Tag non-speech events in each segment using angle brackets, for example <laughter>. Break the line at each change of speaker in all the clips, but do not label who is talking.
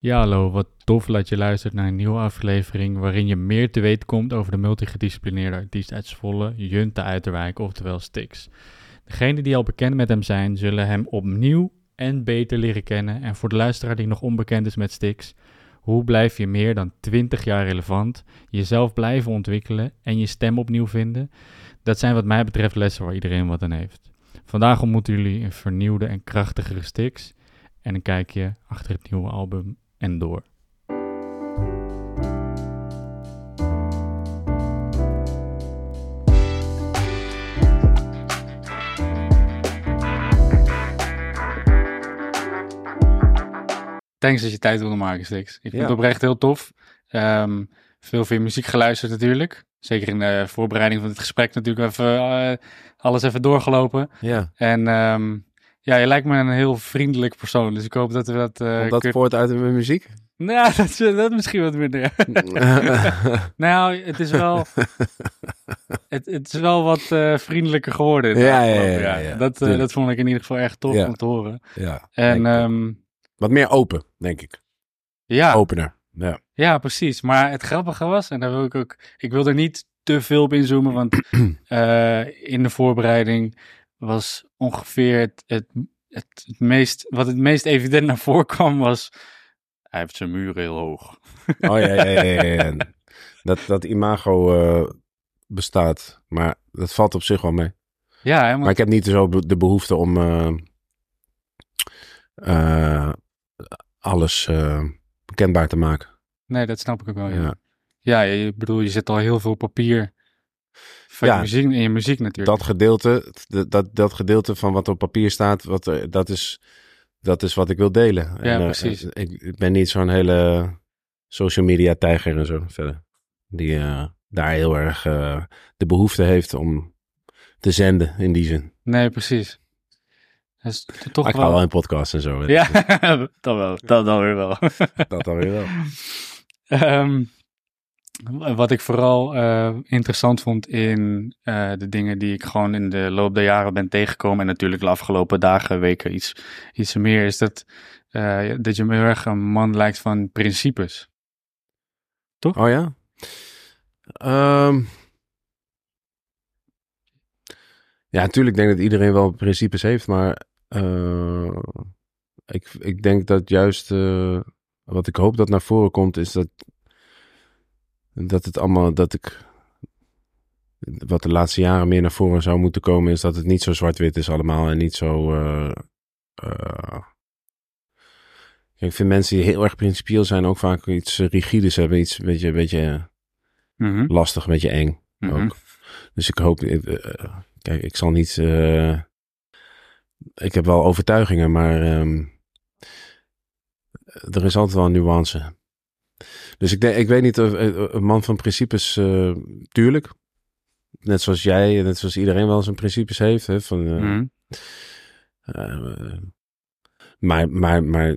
Ja, hallo, wat tof dat je luistert naar een nieuwe aflevering waarin je meer te weten komt over de multigedisciplineerde artiest uit Zwolle, Junte Uiterwijk, oftewel Stix. Degenen die al bekend met hem zijn, zullen hem opnieuw en beter leren kennen. En voor de luisteraar die nog onbekend is met Stix, hoe blijf je meer dan 20 jaar relevant, jezelf blijven ontwikkelen en je stem opnieuw vinden? Dat zijn wat mij betreft lessen waar iedereen wat aan heeft. Vandaag ontmoeten jullie een vernieuwde en krachtigere Stix en een kijkje achter het nieuwe album en door. Thanks dat je tijd wilde maken, Stix. Ik vind
Ja.
het oprecht heel tof. Ehm, veel van je muziek geluisterd natuurlijk. Zeker in de voorbereiding van het gesprek natuurlijk even eh, alles even doorgelopen.
Ja,
En ehm, ja, je lijkt me een heel vriendelijk persoon. Dus ik hoop dat we dat... eh
komt dat
kun-
voort uit mijn muziek?
Nou, <laughs> dat, is- dat misschien wat minder. <laughs> nou, het is wel... het, het is wel wat eh, vriendelijker geworden.
Ja, ja, ja, ja.
Dat, eh, dat vond ik in ieder geval echt tof om te horen.
ja,
En ehm,
wat meer open, denk ik.
ja,
Opener. Ja.
ja, precies. Maar het grappige was, en daar wil ik ook... Ik wil er niet te veel op inzoomen, want <clears throat> in de voorbereiding was ongeveer het, het, het, het meest... Wat het meest evident naar voren kwam was... Hij heeft zijn muren heel hoog.
Oh ja, ja, ja, ja, ja. <laughs> Dat, dat imago eh, bestaat, maar dat valt op zich wel mee.
Ja, hè, want-
Maar ik heb niet zo de behoefte om eh, eh, alles kenbaar te maken.
Nee, dat snap ik ook wel. Ja,
Ja.
je bedoel, je zet al heel veel papier van
Ja.
je muziek, in je muziek natuurlijk.
Dat gedeelte, dat, dat, dat gedeelte van wat op papier staat, wat, er- dat, is, dat is wat ik wil delen.
Ja,
eh,
precies.
ik, ik ben niet zo'n hele social media tijger en zo verder. Die eh, daar heel erg eh, de behoefte heeft om te zenden in die zin.
Nee, precies. Dat is toch
Maar ik ga
wel...
wel in podcasts en zo.
Ja, <laughs> dat wel. Dat dan weer wel.
Dat dan weer wel. <laughs>
Ehm, wat ik vooral eh, interessant vond in eh, de dingen die ik gewoon in de loop der jaren ben tegengekomen, en natuurlijk de afgelopen dagen, weken iets, iets meer, is dat, eh, dat je me heel erg een man lijkt van principes.
Oh ja? Ehm. ja, natuurlijk denk ik dat iedereen wel principes heeft, maar ik, ik denk dat juist wat ik hoop dat naar voren komt, is dat, dat het allemaal, dat ik, wat de laatste jaren meer naar voren zou moeten komen, is dat het niet zo zwart-wit is allemaal en niet zo... eh, eh, ik vind mensen die heel erg principieel zijn ook vaak iets rigides hebben. Iets een beetje, een beetje
Mhm.
lastig, een beetje eng
Mhm.
ook. Dus ik hoop... eh, kijk, ik zal niet... ik heb wel overtuigingen, maar... ehm, er is altijd wel een nuance. Dus ik, denk, ik weet niet of eh, een man van principes... eh, tuurlijk. Net zoals jij, net zoals iedereen wel zijn principes heeft. Hè, van, eh,
Mhm.
eh, maar, maar, maar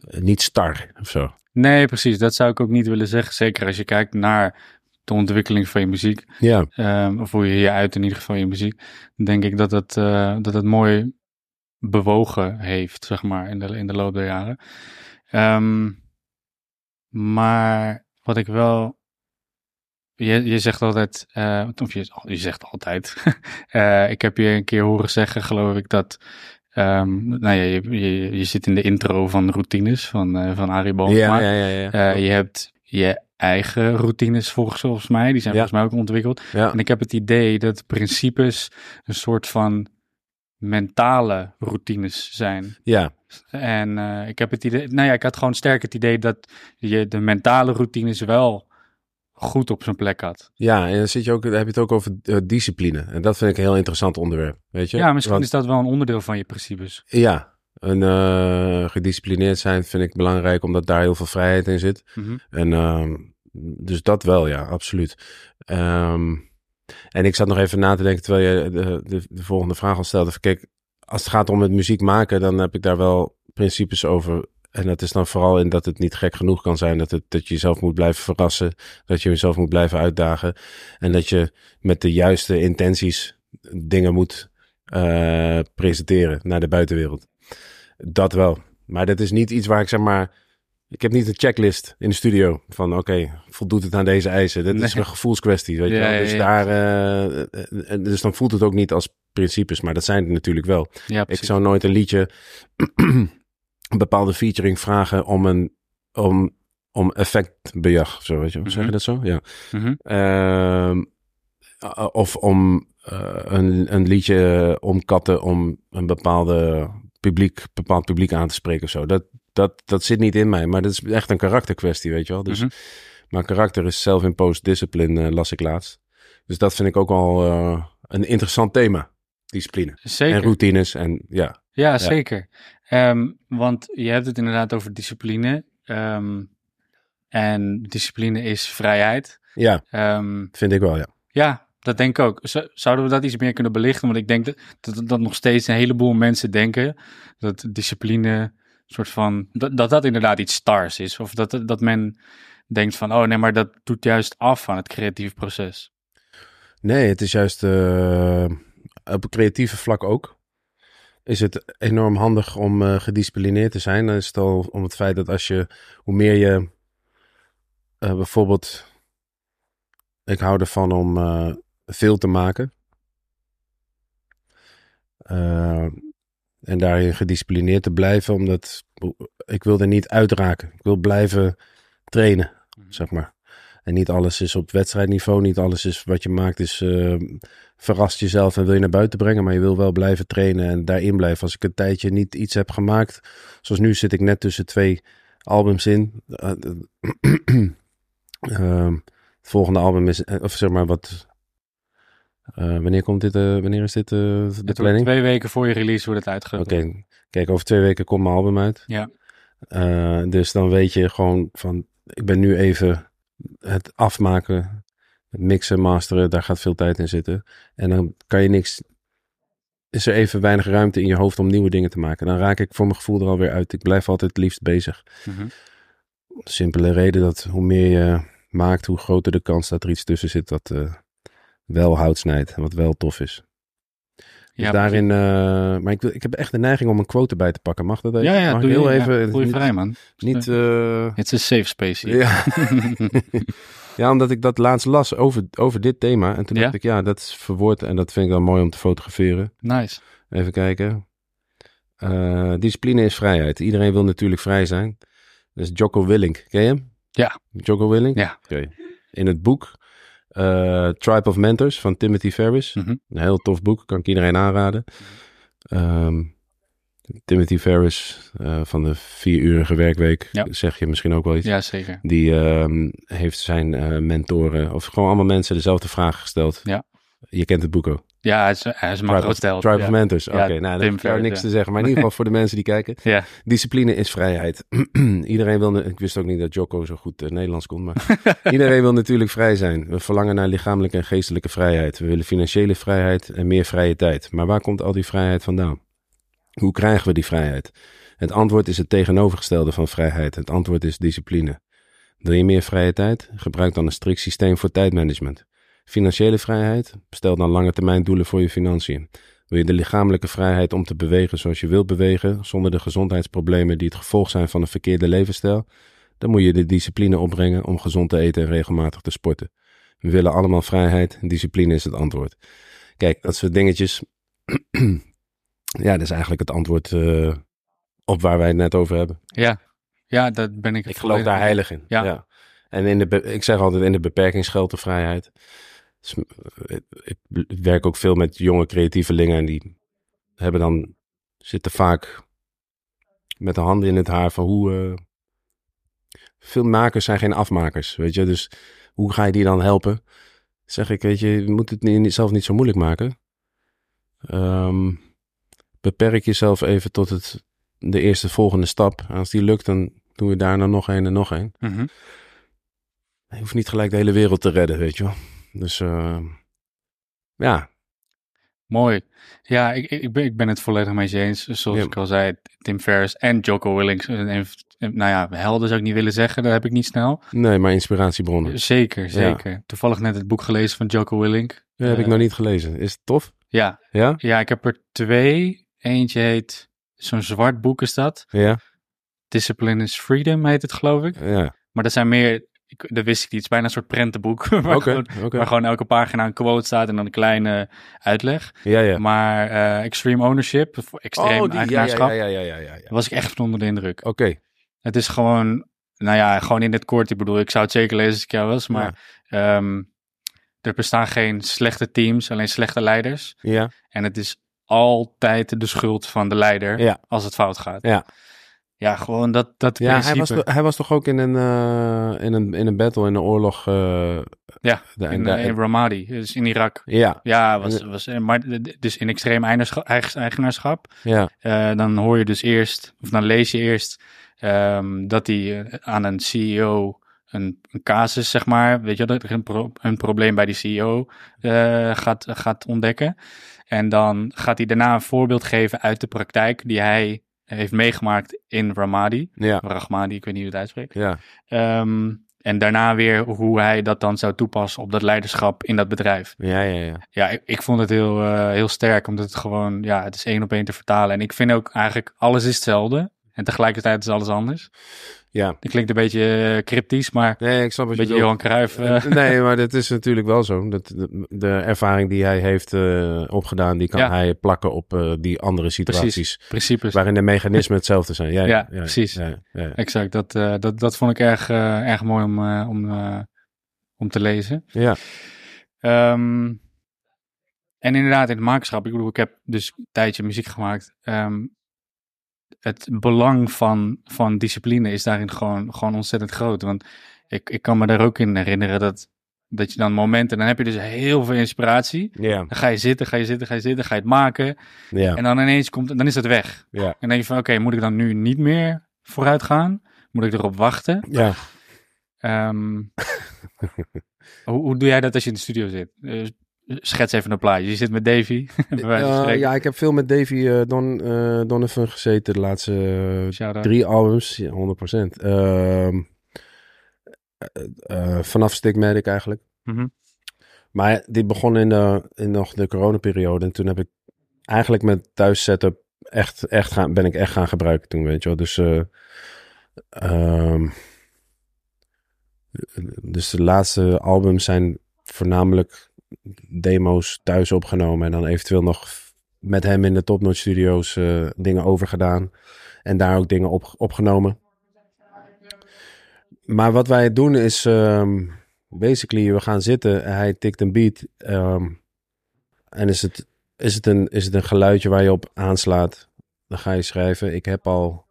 niet star of zo.
Nee, precies. Dat zou ik ook niet willen zeggen. Zeker als je kijkt naar de ontwikkeling van je muziek.
Ja,
ehm, of hoe je je uit in ieder geval je muziek. Denk ik dat het, eh, dat het mooi bewogen heeft, zeg maar, in de, in de loop der jaren. Ehm, maar wat ik wel... Je, je zegt altijd, eh, of je, je zegt altijd, <laughs> eh, ik heb je een keer horen zeggen, geloof ik, dat ehm, nou ja, je, je, je zit in de intro van routines van, eh, van Arie Boomsma.
ja, ja, ja. ja.
Je hebt je eigen routines volgens, mij. Die zijn volgens mij ook ontwikkeld.
ja.
En ik heb het idee dat principes een soort van mentale routines zijn.
ja.
En eh, ik heb het idee, nou ja, ik had gewoon sterk het idee dat je de mentale routines wel goed op zijn plek had.
Ja, en dan, zit je ook, dan heb je het ook over eh, discipline. En dat vind ik een heel interessant onderwerp. Weet je?
Ja, misschien
Want-
is dat wel een onderdeel van je principes.
Ja, een, eh, gedisciplineerd zijn vind ik belangrijk, omdat daar heel veel vrijheid in zit.
Mhm.
En ehm, dus dat wel, ja, absoluut. Ehm, en ik zat nog even na te denken terwijl je de, de, de volgende vraag al stelde. Kijk, als het gaat om het muziek maken, dan heb ik daar wel principes over. En dat is dan vooral in dat het niet gek genoeg kan zijn. Dat, het, dat je jezelf moet blijven verrassen. Dat je jezelf moet blijven uitdagen. En dat je met de juiste intenties dingen moet eh, presenteren naar de buitenwereld. Dat wel. Maar dat is niet iets waar ik zeg maar ik heb niet een checklist in de studio van oké, voldoet het aan deze eisen? Dit is een gevoelskwestie, weet je
Ja,
wel. Dus,
ja.
daar, eh, eh, eh, dus dan voelt het ook niet als principes, maar dat zijn het natuurlijk wel. Ik zou nooit een liedje, <clears throat> een bepaalde featuring vragen om een om, om effectbejag of zo, weet je wel. Zeg je
Mhm.
dat zo? Ja.
Mhm.
Ehm, uh, of om een, een liedje omkatten om een bepaalde publiek, bepaald publiek aan te spreken of zo. Dat, dat, dat zit niet in mij, maar dat is echt een karakterkwestie, weet je wel. Dus,
Mhm.
Maar karakter is self-imposed discipline, eh, las ik laatst. Dus dat vind ik ook al eh, een interessant thema. Discipline.
Zeker.
En routines en ja.
Ja, zeker. Ehm, want je hebt het inderdaad over discipline. Ehm, en discipline is vrijheid.
Ja,
Ehm,
vind ik wel, ja.
ja, dat denk ik ook. Zouden we dat iets meer kunnen belichten? Want ik denk dat, dat, dat nog steeds een heleboel mensen denken dat discipline soort van. Dat, dat dat inderdaad iets stars is. Of dat, dat men denkt van: oh nee, maar dat doet juist af van het creatieve proces.
Nee, het is juist eh, op het creatieve vlak ook. Is het enorm handig om eh, gedisciplineerd te zijn. Dan is het al om het feit dat als je, hoe meer je eh, bijvoorbeeld, ik hou ervan om veel te maken. En daarin gedisciplineerd te blijven, omdat ik wil er niet uitraken. Ik wil blijven trainen, zeg maar. En niet alles is op wedstrijdniveau. Niet alles is wat je maakt is eh, verrast jezelf en wil je naar buiten brengen. Maar je wil wel blijven trainen en daarin blijven. Als ik een tijdje niet iets heb gemaakt. Zoals nu zit ik net tussen twee albums in. Eh, <clears throat> ehm, het volgende album is, eh, of zeg maar wat... eh, wanneer komt dit? eh, wanneer is dit eh, de
Het
planning?
twee weken voor je release wordt het
Oké,
uitgebracht.
kijk, over twee weken komt mijn album uit.
Ja.
Dus dan weet je gewoon van, ik ben nu even het afmaken, het mixen, masteren, daar gaat veel tijd in zitten. En dan kan je niks, is er even weinig ruimte in je hoofd om nieuwe dingen te maken. Dan raak ik voor mijn gevoel er alweer uit. Ik blijf altijd het liefst bezig. De simpele reden dat hoe meer je maakt, hoe groter de kans dat er iets tussen zit dat wel hout snijdt wat wel tof is. Dus
Ja,
daarin, eh, maar ik, wil, ik heb echt de neiging om een quote erbij te pakken. Mag dat even?
Ja, ja,
Mag
doe
ik
je,
heel
ja,
even.
je
niet,
vrij, man.
niet
Het is een safe space <laughs> hier.
ja. <laughs> ja, omdat ik dat laatst las over, over dit thema. En toen
Ja?
dacht ik, ja, dat is verwoord en dat vind ik dan mooi om te fotograferen.
Nice.
Even kijken. Eh, discipline is vrijheid. Iedereen wil natuurlijk vrij zijn. Dus Jocko Willink, ken je hem?
Ja.
Jocko Willink?
Ja.
Oké. In het boek eh, Tribe of Mentors van Timothy Ferriss.
Mhm.
Een heel tof boek, kan ik iedereen aanraden. Ehm, Timothy Ferriss eh, van de vierurige werkweek,
Ja.
zeg je misschien ook wel iets.
Ja, zeker.
Die ehm, heeft zijn eh, mentoren, of gewoon allemaal mensen, dezelfde vraag gesteld.
Ja.
Je kent het boek ook.
Ja, hij is, hij is mijn
Tribe,
ja.
of Mentors. Oké,
Ja,
nou, daar heb ik niks te zeggen. Maar in <laughs> ieder geval voor de mensen die kijken.
Ja.
Discipline is vrijheid. <clears throat> iedereen wil, ik wist ook niet dat Jocko zo goed eh, Nederlands kon, maar <laughs> iedereen wil natuurlijk vrij zijn. We verlangen naar lichamelijke en geestelijke vrijheid. We willen financiële vrijheid en meer vrije tijd. Maar waar komt al die vrijheid vandaan? Hoe krijgen we die vrijheid? Het antwoord is het tegenovergestelde van vrijheid. Het antwoord is discipline. Wil je meer vrije tijd? Gebruik dan een strikt systeem voor tijdmanagement. Financiële vrijheid? Stel dan lange termijn doelen voor je financiën. Wil je de lichamelijke vrijheid om te bewegen zoals je wilt bewegen, zonder de gezondheidsproblemen die het gevolg zijn van een verkeerde levensstijl? Dan moet je de discipline opbrengen om gezond te eten en regelmatig te sporten. We willen allemaal vrijheid discipline is het antwoord. Kijk, dat soort dingetjes. <clears throat> ja, dat is eigenlijk het antwoord eh, op waar wij het net over hebben.
Ja. ja, dat ben ik.
Ik geloof daar heilig in.
Ja.
En in de, ik zeg altijd, in de beperking schuilt de vrijheid. Dus, ik werk ook veel met jonge creatievelingen en die hebben dan, zitten vaak met de handen in het haar van hoe... eh, veel makers zijn geen afmakers, weet je. Dus hoe ga je die dan helpen? Zeg ik, weet je, je moet het niet, zelf niet zo moeilijk maken. Ehm, beperk jezelf even tot het, de eerste volgende stap. En als die lukt, dan doen we daarna nog een en nog een.
Mhm.
Je hoeft niet gelijk de hele wereld te redden, weet je wel. Dus eh, ja,
Mooi. Ja, ik, ik, ben, ik ben het volledig mee eens. Zoals
Ja.
ik al zei, Tim Ferriss en Jocko Willink. En, en, nou ja, helden zou ik niet willen zeggen, dat heb ik niet snel.
nee, maar inspiratiebronnen.
Zeker, zeker. Toevallig net het boek gelezen van Jocko Willink.
Dat heb ik
Eh,
nog niet gelezen. Is het tof?
Ja,
Ja?
ja, ik heb er twee. Eentje heet, zo'n zwart boek is dat.
Ja?
Discipline is Freedom heet het, geloof ik.
Ja,
Maar dat zijn meer, ik, dat wist ik niet, het is bijna een soort prentenboek. <laughs> waar, gewoon,
oké.
waar gewoon elke pagina een quote staat en dan een kleine uitleg.
Ja, ja.
Maar eh, Extreme Ownership, Extreem
Oh, die, ja, ja,
eigenaarschap,
ja, ja, ja,
was ik echt van onder de indruk.
Oké.
Het is gewoon, nou ja, gewoon in het kort. Ik bedoel, ik zou het zeker lezen als ik jou was, maar ehm, er bestaan geen slechte teams, alleen slechte leiders.
Ja,
En het is altijd de schuld van de leider als het fout gaat.
Ja.
Ja, gewoon dat, dat
ja hij,
principe.
was, toch- hij was toch ook in een, eh, in een, in een battle, in een oorlog. eh,
Ja,
de-
in,
de-
eh, in Ramadi, dus in Irak.
ja,
Ja, was, was, maar dus in extreem eigenaarschap, eigen- eigenaarschap.
ja,
dan hoor je dus eerst, of dan lees je eerst ehm, dat hij aan een CEO een, een casus, zeg maar, weet je, dat er een, pro- een probleem bij die CEO gaat, gaat ontdekken. En dan gaat hij daarna een voorbeeld geven uit de praktijk die hij heeft meegemaakt in Ramadi.
ja,
Rahmadi, ik weet niet hoe het uitspreekt.
ja.
Ehm, en daarna weer hoe hij dat dan zou toepassen op dat leiderschap in dat bedrijf.
Ja, ja, ja.
Ja, ik, ik vond het heel, eh, heel sterk, omdat het gewoon, ja, het is één op één te vertalen. En ik vind ook eigenlijk, alles is hetzelfde. En tegelijkertijd is alles anders.
Ja,
Dat klinkt een beetje eh, cryptisch, maar
nee, ik snap wat
een
je
beetje. Johan Cruijff. eh,
Eh, nee, maar dat is natuurlijk wel zo. Dat, de, de ervaring die hij heeft opgedaan, die kan
Ja.
hij plakken op die andere situaties.
principes.
Waarin de mechanismen hetzelfde zijn. Ja,
Ja, precies.
Ja,
Exact, dat, dat, dat vond ik erg, erg mooi om, om, om te lezen.
ja.
Ehm, en inderdaad, in het makerschap, ik bedoel, ik heb dus een tijdje muziek gemaakt. Ehm, het belang van, van discipline is daarin gewoon, gewoon ontzettend groot. Want ik, ik kan me daar ook in herinneren dat, dat je dan momenten, dan heb je dus heel veel inspiratie. Dan ga je zitten, ga je zitten, ga je zitten, ga je het maken. En dan ineens komt, dan is het weg. En dan denk je van, oké, moet ik dan nu niet meer vooruit gaan? Moet ik erop wachten?
ja.
Ehm, <laughs> hoe, hoe doe jij dat als je in de studio zit? Schets even een plaatje. Je zit met Davy. <laughs>
ja, ik heb veel met Davy eh, Don, eh, Donovan gezeten de laatste eh, drie albums. Ja, 100%. Ehm, eh, eh, vanaf Stigmatic eigenlijk.
Mhm.
Maar dit begon in, de, in nog de coronaperiode. En toen heb ik eigenlijk mijn thuis setup echt, echt gaan, ben ik echt gaan gebruiken toen, weet je wel. Dus, eh, ehm, dus de laatste albums zijn voornamelijk demo's thuis opgenomen. En dan eventueel nog met hem in de Top Notch Studios eh, dingen overgedaan. En daar ook dingen op, opgenomen. Maar wat wij doen is... ehm, basically, we gaan zitten. Hij tikt een beat. ehm, en is het, is, het een, is het een geluidje waar je op aanslaat? Dan ga je schrijven. Ik heb al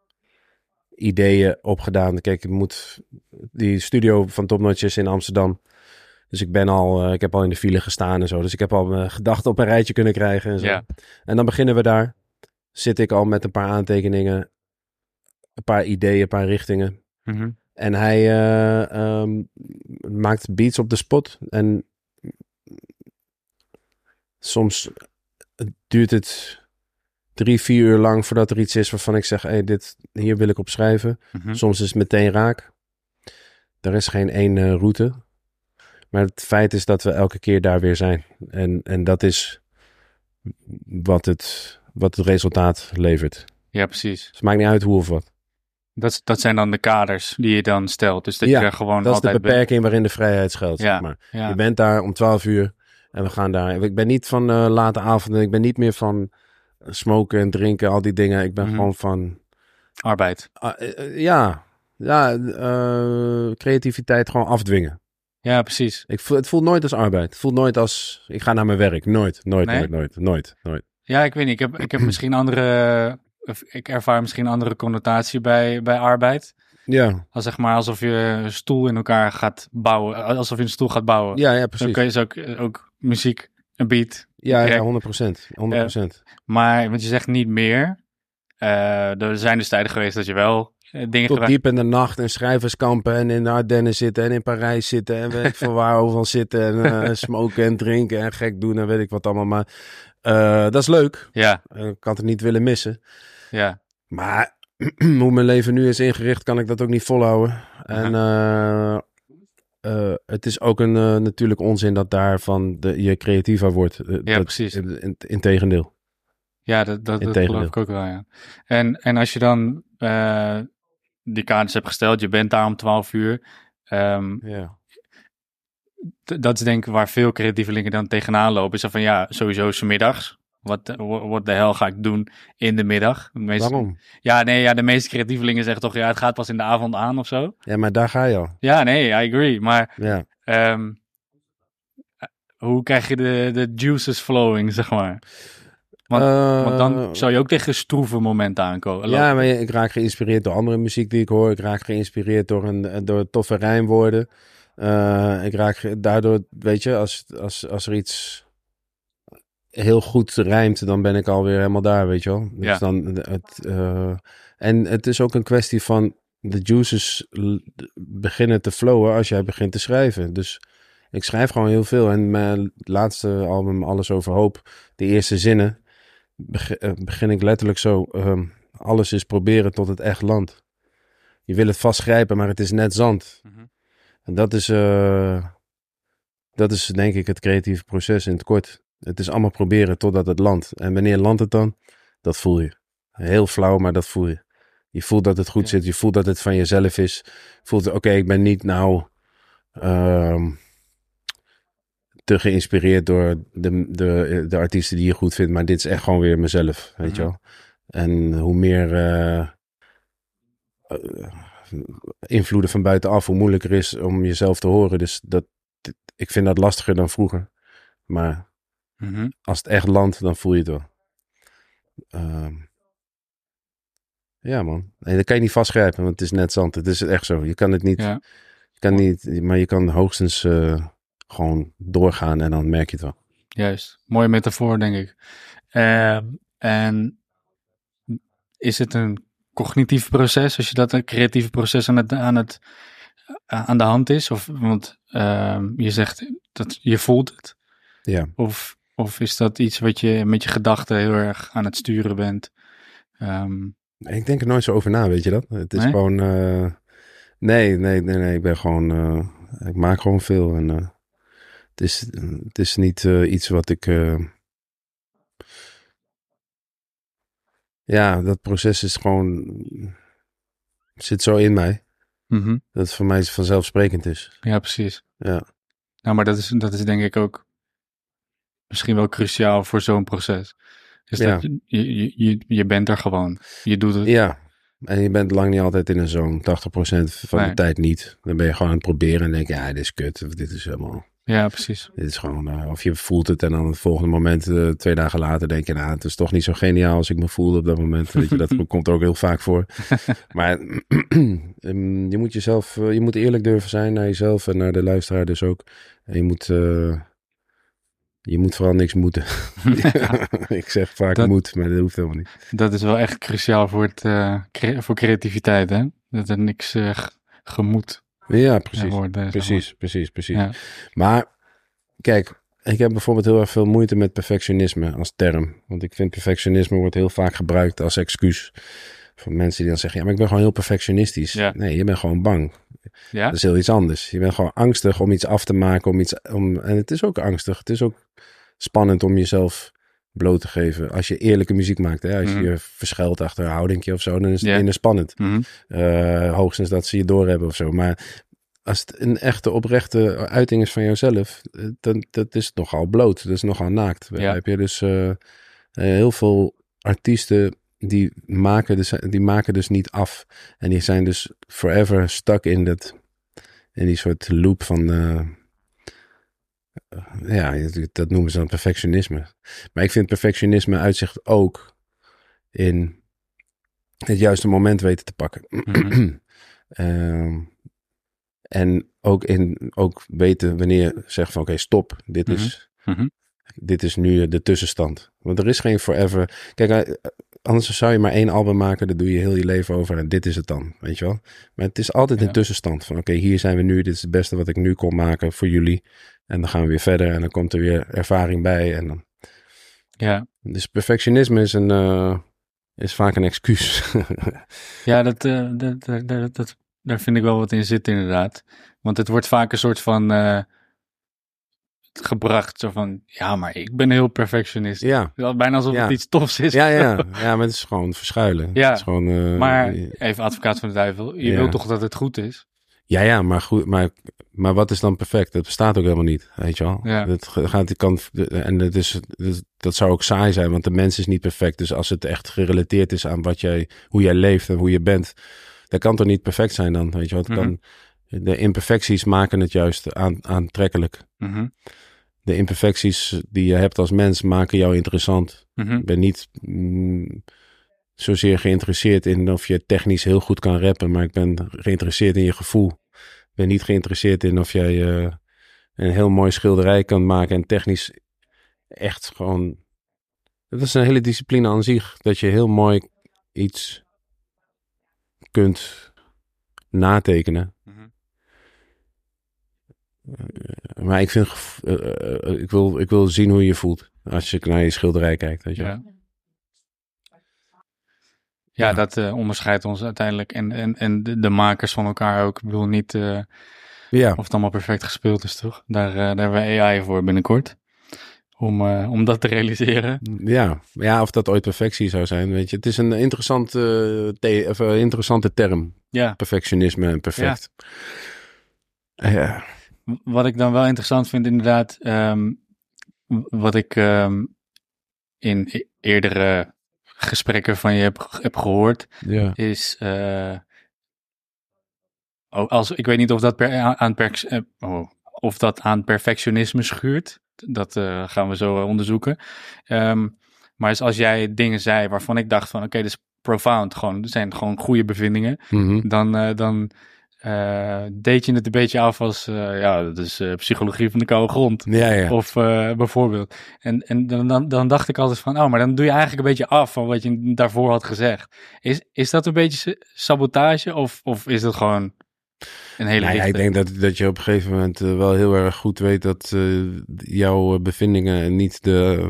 ideeën opgedaan. Kijk, ik moet... Die studio van Top Notch is in Amsterdam. Dus ik ben al... eh, ik heb al in de file gestaan en zo. Dus ik heb al mijn gedachten op een rijtje kunnen krijgen en zo.
Ja.
En dan beginnen we daar. Zit ik al met een paar aantekeningen. Een paar ideeën, een paar richtingen.
Mhm.
En hij eh, ehm, maakt beats op de spot. En soms duurt het drie, vier uur lang voordat er iets is waarvan ik zeg: hey, dit, hier wil ik op schrijven.
Mhm.
Soms is het meteen raak. Er is geen één eh, route. Maar het feit is dat we elke keer daar weer zijn. En, en dat is wat het, wat het resultaat levert.
Ja, precies.
Dus het maakt niet uit hoe of wat.
Dat, dat zijn dan de kaders die je dan stelt. Dus dat
Ja,
je gewoon
Dat is de
bent.
beperking waarin de vrijheid schuilt.
Ja,
zeg maar.
Ja.
Je bent daar om 12 uur en we gaan daar. Ik ben niet van eh, late avonden. Ik ben niet meer van smoken en drinken, al die dingen. Ik ben
Mhm.
gewoon van.
Arbeid.
ah, eh, eh, ja, ja creativiteit gewoon afdwingen.
Ja, precies.
Ik voel, het voelt nooit als arbeid. Het voelt nooit als ik ga naar mijn werk. Nooit, nooit,
Nee?
nooit, nooit, nooit, nooit.
Ja, ik weet niet. Ik heb, ik heb misschien andere... of Ik ervaar misschien andere connotatie bij, bij arbeid.
Ja,
Als zeg maar alsof je een stoel in elkaar gaat bouwen. Alsof je een stoel gaat bouwen.
ja, ja
Dan
precies.
kun je dus ook, ook muziek, een beat.
Ja, ja, 100 procent. 100 procent.
Maar, want je zegt niet meer. Eh, er zijn dus tijden geweest dat je wel eh, dingen
Tot diep in de nacht en schrijverskampen en in de Ardennen zitten en in Parijs zitten en weet ik van waar overal zitten en eh, <laughs> smoken en drinken en gek doen en weet ik wat allemaal. Maar eh, dat is leuk.
Ja,
Eh, Ik kan het niet willen missen.
ja.
Maar <clears throat> hoe mijn leven nu is ingericht, kan ik dat ook niet volhouden. En eh, eh, het is ook een eh, natuurlijk onzin dat daarvan de, je creatiever wordt. Eh,
Ja,
dat,
precies.
In,
Ja, dat, dat, dat
Integendeel.
geloof ik ook wel, ja. En, en als je dan... eh, die kaartjes hebt gesteld, je bent daar om 12 uur. Ehm,
Ja.
dat is denk ik waar veel creatievelingen dan tegenaan lopen. Is dan van ja, sowieso 's middags. Wat wat de hel ga ik doen in de middag? De meeste-
Waarom?
Ja, nee, ja, de meeste creatievelingen zeggen toch ja, het gaat pas in de avond aan of zo.
Ja, maar daar ga je al.
Ja, nee, I agree. Maar
Ja.
ehm, hoe krijg je de, de juices flowing, zeg maar? Want, want dan
Eh,
zou je ook tegen stroeve momenten aankomen.
Ja, maar ik raak geïnspireerd door andere muziek die ik hoor. Ik raak geïnspireerd door, een, door toffe rijmwoorden. Eh, ik raak daardoor, weet je, als, als, als er iets heel goed rijmt, dan ben ik alweer helemaal daar, weet je wel. Dus
Ja.
dan, het, eh, en het is ook een kwestie van de juices beginnen te flowen als jij begint te schrijven. Dus ik schrijf gewoon heel veel. En mijn laatste album, Alles over Hoop, de eerste zinnen, eh, begin ik letterlijk zo. ehm, alles is proberen tot het echt land. Je wil het vastgrijpen, maar het is net zand.
Mhm.
En dat is, eh, dat is denk ik het creatieve proces in het kort. Het is allemaal proberen totdat het landt. En wanneer landt het dan? Dat voel je. Heel flauw, maar dat voel je. Je voelt dat het goed
Ja.
zit. Je voelt dat het van jezelf is. Je voelt, oké, ik ben niet nou ehm, te geïnspireerd door de, de, de artiesten die je goed vindt. Maar dit is echt gewoon weer mezelf, weet je
Mhm.
wel. En hoe meer eh, eh, invloeden van buitenaf, hoe moeilijker is om jezelf te horen. Dus dat, ik vind dat lastiger dan vroeger. Maar
Mhm.
als het echt landt, dan voel je het wel. Ehm, ja, man. Dat kan je niet vastgrijpen, want het is net zand. Het is echt zo. Je kan het niet,
Ja.
je kan niet maar je kan hoogstens eh, gewoon doorgaan en dan merk je het wel.
Juist, mooie metafoor, denk ik. Ehm, en is het een cognitief proces, als je dat een creatieve proces aan, het, aan, het, aan de hand is? Of, want ehm, je zegt dat je voelt het.
Ja.
Of, of is dat iets wat je met je gedachten heel erg aan het sturen bent? Ehm,
Ik denk er nooit zo over na, weet je dat? Het is
Nee?
gewoon. eh, nee, nee, nee, nee. Ik ben gewoon. eh, ik maak gewoon veel. En eh, het, is, het is niet eh, iets wat ik. eh, ja, dat proces is gewoon. zit zo in mij.
mhm.
Dat het voor mij vanzelfsprekend is.
Ja, precies.
Ja.
Nou, maar dat is, dat is denk ik ook misschien wel cruciaal voor zo'n proces. Is
Ja.
dat je, je, je, je bent er gewoon. Je doet het.
Ja. En je bent lang niet altijd in een zo'n 80% van
Nee.
de tijd niet. Dan ben je gewoon aan het proberen en denk je, ja, dit is kut. Of dit is helemaal.
Ja, precies.
Dit is gewoon, eh, of je voelt het en dan het volgende moment, eh, twee dagen later, denk je, nou, het is toch niet zo geniaal als ik me voelde op dat moment. <laughs> Weet je, dat komt ook heel vaak voor. <laughs> Maar <clears throat> ehm, je moet jezelf, eh, je moet eerlijk durven zijn naar jezelf en naar de luisteraar dus ook. En je moet, je moet vooral niks moeten. <laughs> ik zeg vaak
Dat-
moet, maar dat hoeft helemaal niet.
Dat is wel echt cruciaal voor, het, cre- voor creativiteit, hè? Dat er niks gemoed
Ja, precies.
zeg
Precies, precies, precies.
Ja.
Maar kijk, ik heb bijvoorbeeld heel erg veel moeite met perfectionisme als term. Want ik vind perfectionisme wordt heel vaak gebruikt als excuus. Van mensen die dan zeggen, ja, maar ik ben gewoon heel perfectionistisch.
Ja.
Nee, je bent gewoon bang.
Ja?
Dat is heel iets anders. Je bent gewoon angstig om iets af te maken. Om iets, om, en het is ook angstig. Het is ook spannend om jezelf bloot te geven. Als je eerlijke muziek maakt. Hè? Als je je verschuilt achter een houdingje of zo, dan is het
Ja.
minder spannend.
Mhm.
Eh, hoogstens dat ze je doorhebben of zo. Maar als het een echte oprechte uiting is van jouzelf, eh, dan dat is het nogal bloot. Dat is nogal naakt. Heb je dus eh, heel veel artiesten die maken, dus, die maken dus niet af. En die zijn dus forever stuck in dat in die soort loop van ja, dat noemen ze dan perfectionisme. Maar ik vind perfectionisme uitzicht ook in het juiste moment weten te pakken.
Mhm. <clears throat>
Ehm, en ook, in, ook weten wanneer je zegt van oké, stop. Dit, is,
Mhm.
dit is nu de tussenstand. Want er is geen forever. Kijk, eh, anders zou je maar één album maken. Daar doe je heel je leven over. En dit is het dan. Weet je wel? Maar het is altijd
Ja.
een tussenstand. Van oké, hier zijn we nu. Dit is het beste wat ik nu kon maken voor jullie. En dan gaan we weer verder. En dan komt er weer ervaring bij. En dan...
Ja.
Dus perfectionisme is, een, eh, is vaak een excuus. <laughs>
Ja, dat, eh, dat, dat, dat, dat- daar vind ik wel wat in zitten inderdaad. Want het wordt vaak een soort van... eh, gebracht. Zo van, ja, maar ik ben heel perfectionist.
Ja,
Bijna alsof
Ja.
het iets tofs is.
ja, <laughs> ja, ja, maar het is gewoon verschuilen.
Ja,
Het is gewoon,
Maar even advocaat van de duivel. Je
Ja.
wilt toch dat het goed is?
Ja, ja, maar goed, maar, maar wat is dan perfect? Dat bestaat ook helemaal niet, weet je wel.
Ja.
Dat gaat, die kan, en het is, dat, dat zou ook saai zijn, want de mens is niet perfect. Dus als het echt gerelateerd is aan wat jij, hoe jij leeft en hoe je bent, dat kan toch niet perfect zijn dan, weet je wel. Kan, de imperfecties maken het juist aan, aantrekkelijk.
Mhm,
De imperfecties die je hebt als mens maken jou interessant.
mhm.
Ik ben niet mm, zozeer geïnteresseerd in of je technisch heel goed kan rappen, maar ik ben geïnteresseerd in je gevoel. Ben niet geïnteresseerd in of jij eh, een heel mooi schilderij kan maken en technisch echt gewoon. Dat is een hele discipline aan zich, dat je heel mooi iets kunt natekenen.
Mhm.
Eh, Maar ik vind, eh, ik wil, ik wil zien hoe je voelt als je naar je schilderij kijkt. Weet je.
Ja. Ja,
Ja.
dat eh, onderscheidt ons uiteindelijk en, en, en de, de makers van elkaar ook. Ik bedoel niet eh,
ja.
of het allemaal perfect gespeeld is, toch? Daar, eh, daar hebben we AI voor binnenkort. Om, om dat te realiseren.
Ja, ja, of dat ooit perfectie zou zijn, weet je. Het is een interessante, the- of, interessante term,
Ja,
perfectionisme en perfect. Ja.
w- wat ik dan wel interessant vind inderdaad, ehm, wat ik ehm, in e- eerdere gesprekken van je heb, heb gehoord,
ja.
is. eh, als, ik weet niet of dat, per, aan, per- eh, oh, of dat aan perfectionisme schuurt. Dat eh, gaan we zo onderzoeken. Ehm, maar als jij dingen zei waarvan ik dacht van oké, dit is profound. Gewoon, dit zijn gewoon goede bevindingen.
Mhm.
Dan, dan eh, deed je het een beetje af als eh, ja, dat is eh, psychologie van de koude grond.
Ja, ja.
Of bijvoorbeeld. En, en dan, dan, dan dacht ik altijd van, oh, maar dan doe je eigenlijk een beetje af van wat je daarvoor had gezegd. Is, is dat een beetje sa- sabotage of, of is dat gewoon een hele
Nou ja, ik denk dat, dat je op een gegeven moment wel heel erg goed weet dat jouw bevindingen niet de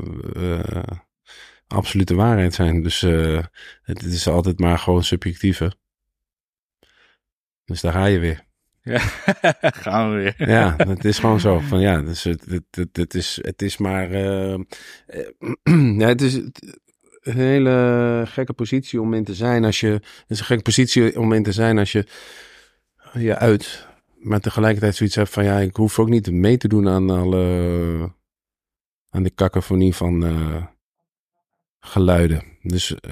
absolute waarheid zijn. Dus eh, het is altijd maar gewoon subjectieve. Dus daar ga je weer.
Ja, <laughs> gaan we weer.
Ja, het is gewoon zo. Van ja, dus het, het, het, het is, het is maar. eh, eh, <clears throat> ja, het is een hele gekke positie om in te zijn als je. Het is een gekke positie om in te zijn als je je uit. Maar tegelijkertijd zoiets hebt van ja, ik hoef ook niet mee te doen aan alle. aan de kakofonie van eh, geluiden. Dus eh,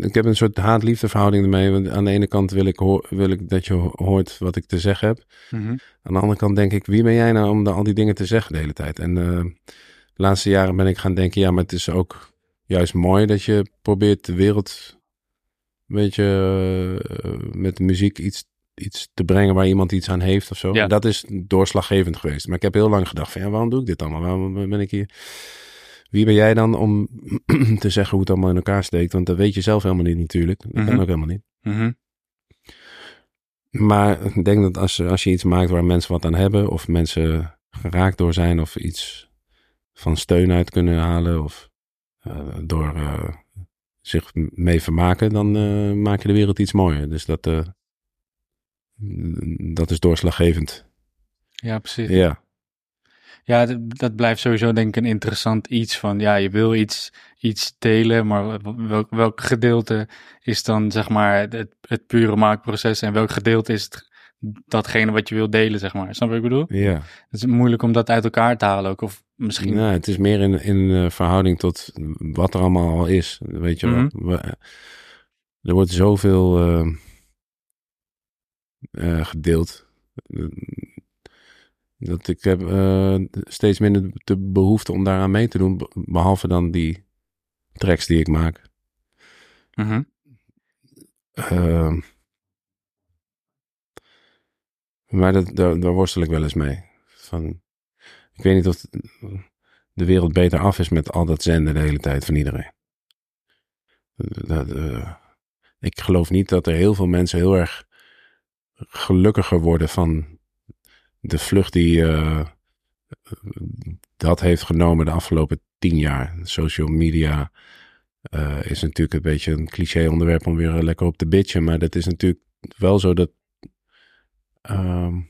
ik heb een soort haat-liefde verhouding ermee. Want aan de ene kant wil ik, wil ik dat je hoort wat ik te zeggen heb.
Mhm.
Aan de andere kant denk ik, wie ben jij nou om de- al die dingen te zeggen de hele tijd? En eh, de laatste jaren ben ik gaan denken, ja, maar het is ook juist mooi dat je probeert de wereld een beetje eh, met de muziek iets, iets te brengen waar iemand iets aan heeft of zo.
Ja.
En dat is doorslaggevend geweest. Maar ik heb heel lang gedacht van, ja, waarom doe ik dit allemaal? Waarom ben ik hier? Wie ben jij dan om <clears throat> te zeggen hoe het allemaal in elkaar steekt? Want dat weet je zelf helemaal niet natuurlijk. Dat
Mhm.
kan ook helemaal niet.
Mhm.
Maar ik denk dat als, als je iets maakt waar mensen wat aan hebben, of mensen geraakt door zijn, of iets van steun uit kunnen halen, of eh, door eh, zich mee vermaken, dan eh, maak je de wereld iets mooier. Dus dat, dat is doorslaggevend.
Ja, precies.
Ja,
Ja, dat, blijft sowieso denk ik een interessant iets van, ja, je wil iets, iets delen, maar welk, welk gedeelte is dan zeg maar het, het pure maakproces en welk gedeelte is het, datgene wat je wil delen, zeg maar. Snap je wat ik bedoel?
ja.
Het is moeilijk om dat uit elkaar te halen ook, of misschien...
Nou, het is meer in, in eh, verhouding tot wat er allemaal al is. Weet je wel.
Mhm.
Er wordt zoveel eh, gedeeld. Dat ik heb eh, steeds minder de behoefte om daaraan mee te doen. be- Behalve dan die tracks die ik maak.
Mhm.
Ehm, maar dat, daar, daar worstel ik wel eens mee. Van, ik weet niet of de wereld beter af is met al dat zenden de hele tijd van iedereen. Dat, eh, ik geloof niet dat er heel veel mensen heel erg gelukkiger worden van de vlucht die eh, dat heeft genomen de afgelopen tien jaar. Social media eh, is natuurlijk een beetje een cliché onderwerp om weer lekker op te bitchen. Maar dat is natuurlijk wel zo dat ehm,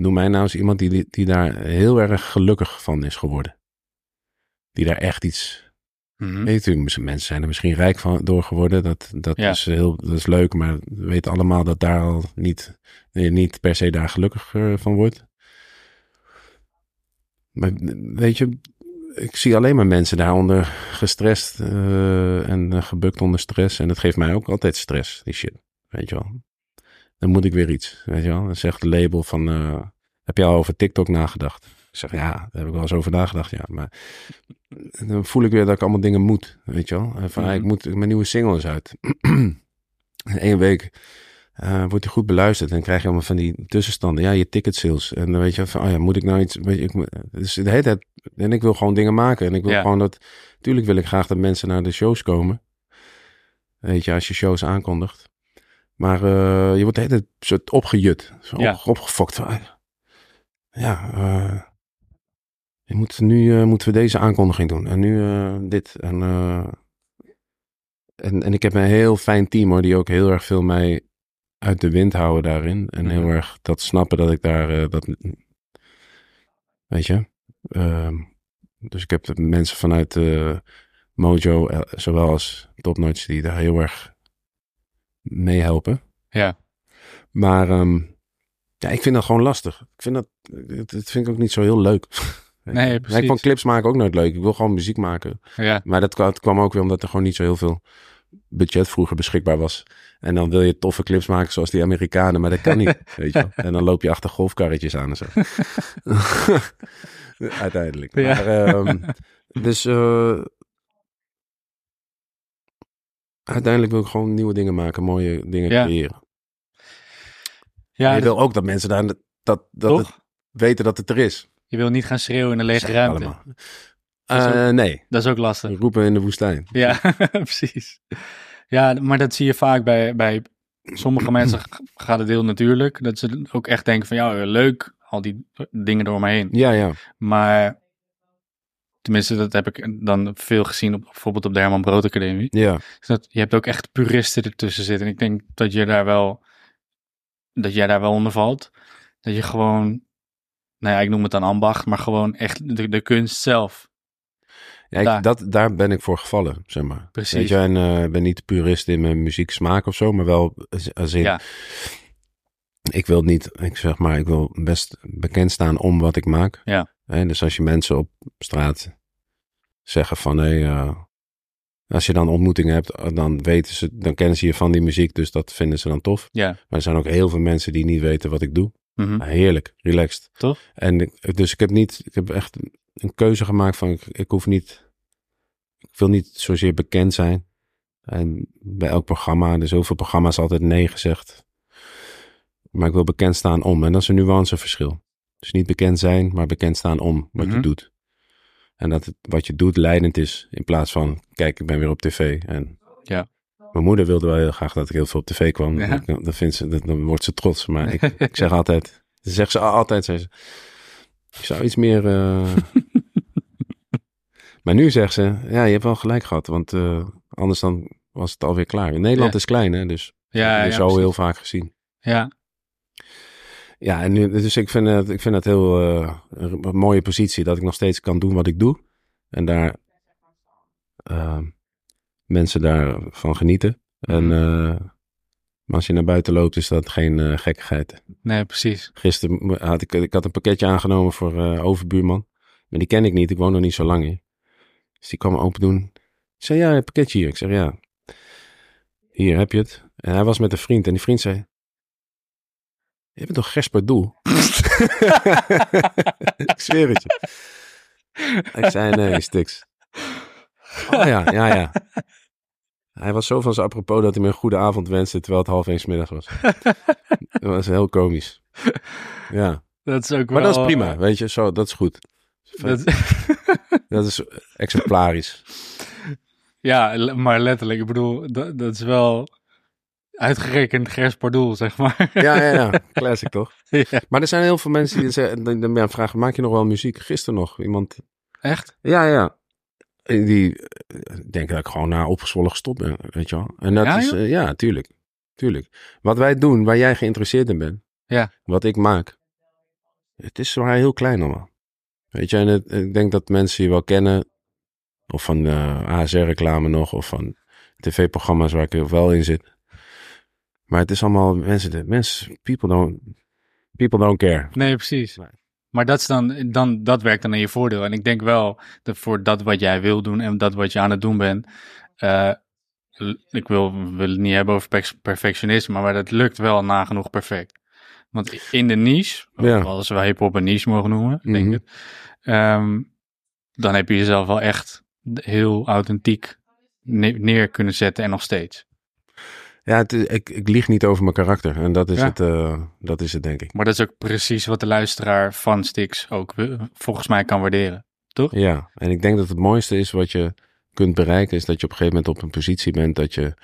Noem mij nou eens iemand die, die daar heel erg gelukkig van is geworden. Die daar echt iets
Mhm.
Weet mensen zijn er misschien rijk van door geworden. Dat, dat,
Ja.
is heel, dat is leuk, maar we weten allemaal dat daar al niet, je niet per se daar gelukkig eh, van wordt. Maar weet je, ik zie alleen maar mensen daaronder gestrest eh, en eh, gebukt onder stress. En dat geeft mij ook altijd stress, die shit. Weet je wel. Dan moet ik weer iets, weet je wel. Dan zegt de label van, eh, heb je al over TikTok nagedacht? Ik zeg, ja, daar heb ik wel eens over nagedacht, ja. Maar dan voel ik weer dat ik allemaal dingen moet, weet je wel. Van,
Mhm.
ik moet, mijn nieuwe single is uit. <clears throat> In één week eh, wordt die goed beluisterd. En krijg je allemaal van die tussenstanden. Ja, je ticket sales. En dan weet je van, oh ja, moet ik nou iets... Weet je, ik, dus de hele tijd... En ik wil gewoon dingen maken. En ik wil
Ja.
gewoon dat... Tuurlijk wil ik graag dat mensen naar de shows komen. Weet je, als je shows aankondigt. Maar eh, je wordt de hele tijd soort opgejut. Zo
Ja.
op, opgefokt. Van, Ja, eh, moet, nu eh, moeten we deze aankondiging doen. En nu eh, dit. En, eh, en, en ik heb een heel fijn team hoor, die ook heel erg veel mij uit de wind houden daarin. En heel erg dat snappen dat ik daar, dat, weet je. Ehm, dus ik heb de mensen vanuit Mojo, zowel als Topnotch, die daar heel erg meehelpen.
Ja.
Maar ehm, ja, ik vind dat gewoon lastig. Ik vind dat, dat dat vind ik ook niet zo heel leuk. <laughs>
Nee,
Ja,
precies.
ik vond clips maken ook nooit leuk. Ik wil gewoon muziek maken.
Ja.
Maar dat kwam, ook weer omdat er gewoon niet zo heel veel budget vroeger beschikbaar was. En dan wil je toffe clips maken zoals die Amerikanen, maar dat kan niet. <laughs> weet je wel. En dan loop je achter golfkarretjes aan en zo. <laughs> Uiteindelijk.
Ja.
Maar, ehm, dus eh, uiteindelijk wil ik gewoon nieuwe dingen maken, mooie dingen
Ja.
creëren.
Ja,
En je
dus-
wil ook dat mensen daar dat, dat, het weten dat het er is.
Je wil niet gaan schreeuwen in een lege ruimte. Dat
Eh, nee,
Dat is ook lastig.
roepen in de woestijn.
Ja, <laughs> precies. Ja, maar dat zie je vaak bij, bij sommige mensen <clears throat> gaat het heel natuurlijk. Dat ze ook echt denken van, ja, leuk, al die dingen door me heen.
Ja, ja.
Maar, tenminste, dat heb ik dan veel gezien, op, bijvoorbeeld op de Herman Brood Academie.
Ja,
Dus dat, je hebt ook echt puristen ertussen zitten. En ik denk dat je daar wel, dat jij daar wel onder valt. Dat je gewoon, nou ja, ik noem het dan ambacht, maar gewoon echt de, de kunst zelf.
ja ik-
Daar.
Dat, daar ben ik voor gevallen, zeg maar.
Precies.
Weet je, en eh, ik ben niet purist in mijn muzieksmaak of zo, maar wel als- in...
Ja.
Ik wil niet, ik zeg maar, ik wil best bekend staan om wat ik maak.
Ja.
Hè, dus als je mensen op straat zeggen van, hé, eh, als je dan ontmoetingen hebt, dan weten ze, dan kennen ze je van die muziek, dus dat vinden ze dan tof.
Ja.
Maar er zijn ook heel veel mensen die niet weten wat ik doe.
Mhm.
Heerlijk, relaxed.
Toch?
En ik, dus ik heb niet, ik heb echt een keuze gemaakt van, ik, ik hoef niet, ik wil niet zozeer bekend zijn. En bij elk programma, dus heel veel programma's altijd nee gezegd. Maar ik wil bekend staan om. En dat is een nuanceverschil. Dus niet bekend zijn, maar bekend staan om wat
Mhm.
je doet. En dat het, wat je doet leidend is, in plaats van, kijk, ik ben weer op tv. En
Ja.
Mijn moeder wilde wel heel graag dat ik heel veel op tv kwam.
Ja.
Dan, vindt ze, dan wordt ze trots. Maar ik, <laughs> ik zeg altijd, ze zegt ze al- altijd, zei ze, ik zou iets meer... eh, <laughs> maar nu zegt ze, ja, je hebt wel gelijk gehad, want eh, anders dan was het alweer klaar. Nederland
Ja.
is klein, hè, dus
Ja,
je
ja,
zo heel vaak gezien.
Ja,
Ja, en nu, dus ik vind het, ik vind het heel eh, een mooie positie dat ik nog steeds kan doen wat ik doe. En daar mensen daarvan genieten. En
Mhm.
eh, maar als je naar buiten loopt, is dat geen eh, gekkigheid.
nee, precies.
Gisteren had ik, ik had een pakketje aangenomen voor eh, overbuurman. Maar die ken ik niet, ik woon er niet zo lang in. Dus die kwam open doen. Ik zei, ja, een pakketje hier. Ik zeg, ja. Hier heb je het. En hij was met een vriend en die vriend zei... Je bent toch Gesper Doel? <laughs> ik zweer het je. Ik zei, nee, Stix. Oh ja, ja, ja. Hij was zo van zijn apropos dat hij me een goede avond wenste terwijl het half één 's middags was. <laughs> dat was heel komisch. Ja,
Dat is ook
maar
wel...
dat is prima, weet je, zo, dat is goed.
dat- <laughs>
Dat is exemplarisch.
ja, maar letterlijk. Ik bedoel, dat, dat is wel uitgerekend Gers Pardoel, zeg maar.
Ja, ja, ja, <laughs> classic toch?
Ja.
Maar er zijn heel veel mensen die zeggen, dan, vragen, maak je nog wel muziek? Gisteren nog, iemand,
Echt?
ja, ja, die denken dat ik gewoon na opgezwollen gestopt ben, weet je wel. En dat
Ja,
is, eh, ja, tuurlijk, tuurlijk. Wat wij doen, waar jij geïnteresseerd in bent,
Ja.
wat ik maak, het is maar heel klein allemaal. Weet je, en het- ik denk dat mensen je wel kennen. Of van eh ASR-reclame nog, of van tv-programma's waar ik wel in zit. Maar het is allemaal mensen, mensen people don't, people don't care.
Nee, precies. Maar dat, is dan, dan, dat werkt dan in je voordeel. En ik denk wel dat voor dat wat jij wil doen en dat wat je aan het doen bent. l- ik wil, wil het niet hebben over perf- perfectionisme, maar dat lukt wel nagenoeg perfect. Want in de niche,
Ja.
als we hip-hop een niche mogen noemen, denk
Mhm.
ik, ehm, dan heb je jezelf wel echt heel authentiek ne- neer kunnen zetten en nog steeds.
Ja, het is- ik, ik lieg niet over mijn karakter. En dat is,
Ja.
het, eh, dat is het, denk ik.
Maar dat is ook precies wat de luisteraar van Stix ook volgens mij kan waarderen.
Ja, en ik denk dat het mooiste is wat je kunt bereiken, is dat je op een gegeven moment op een positie bent dat je.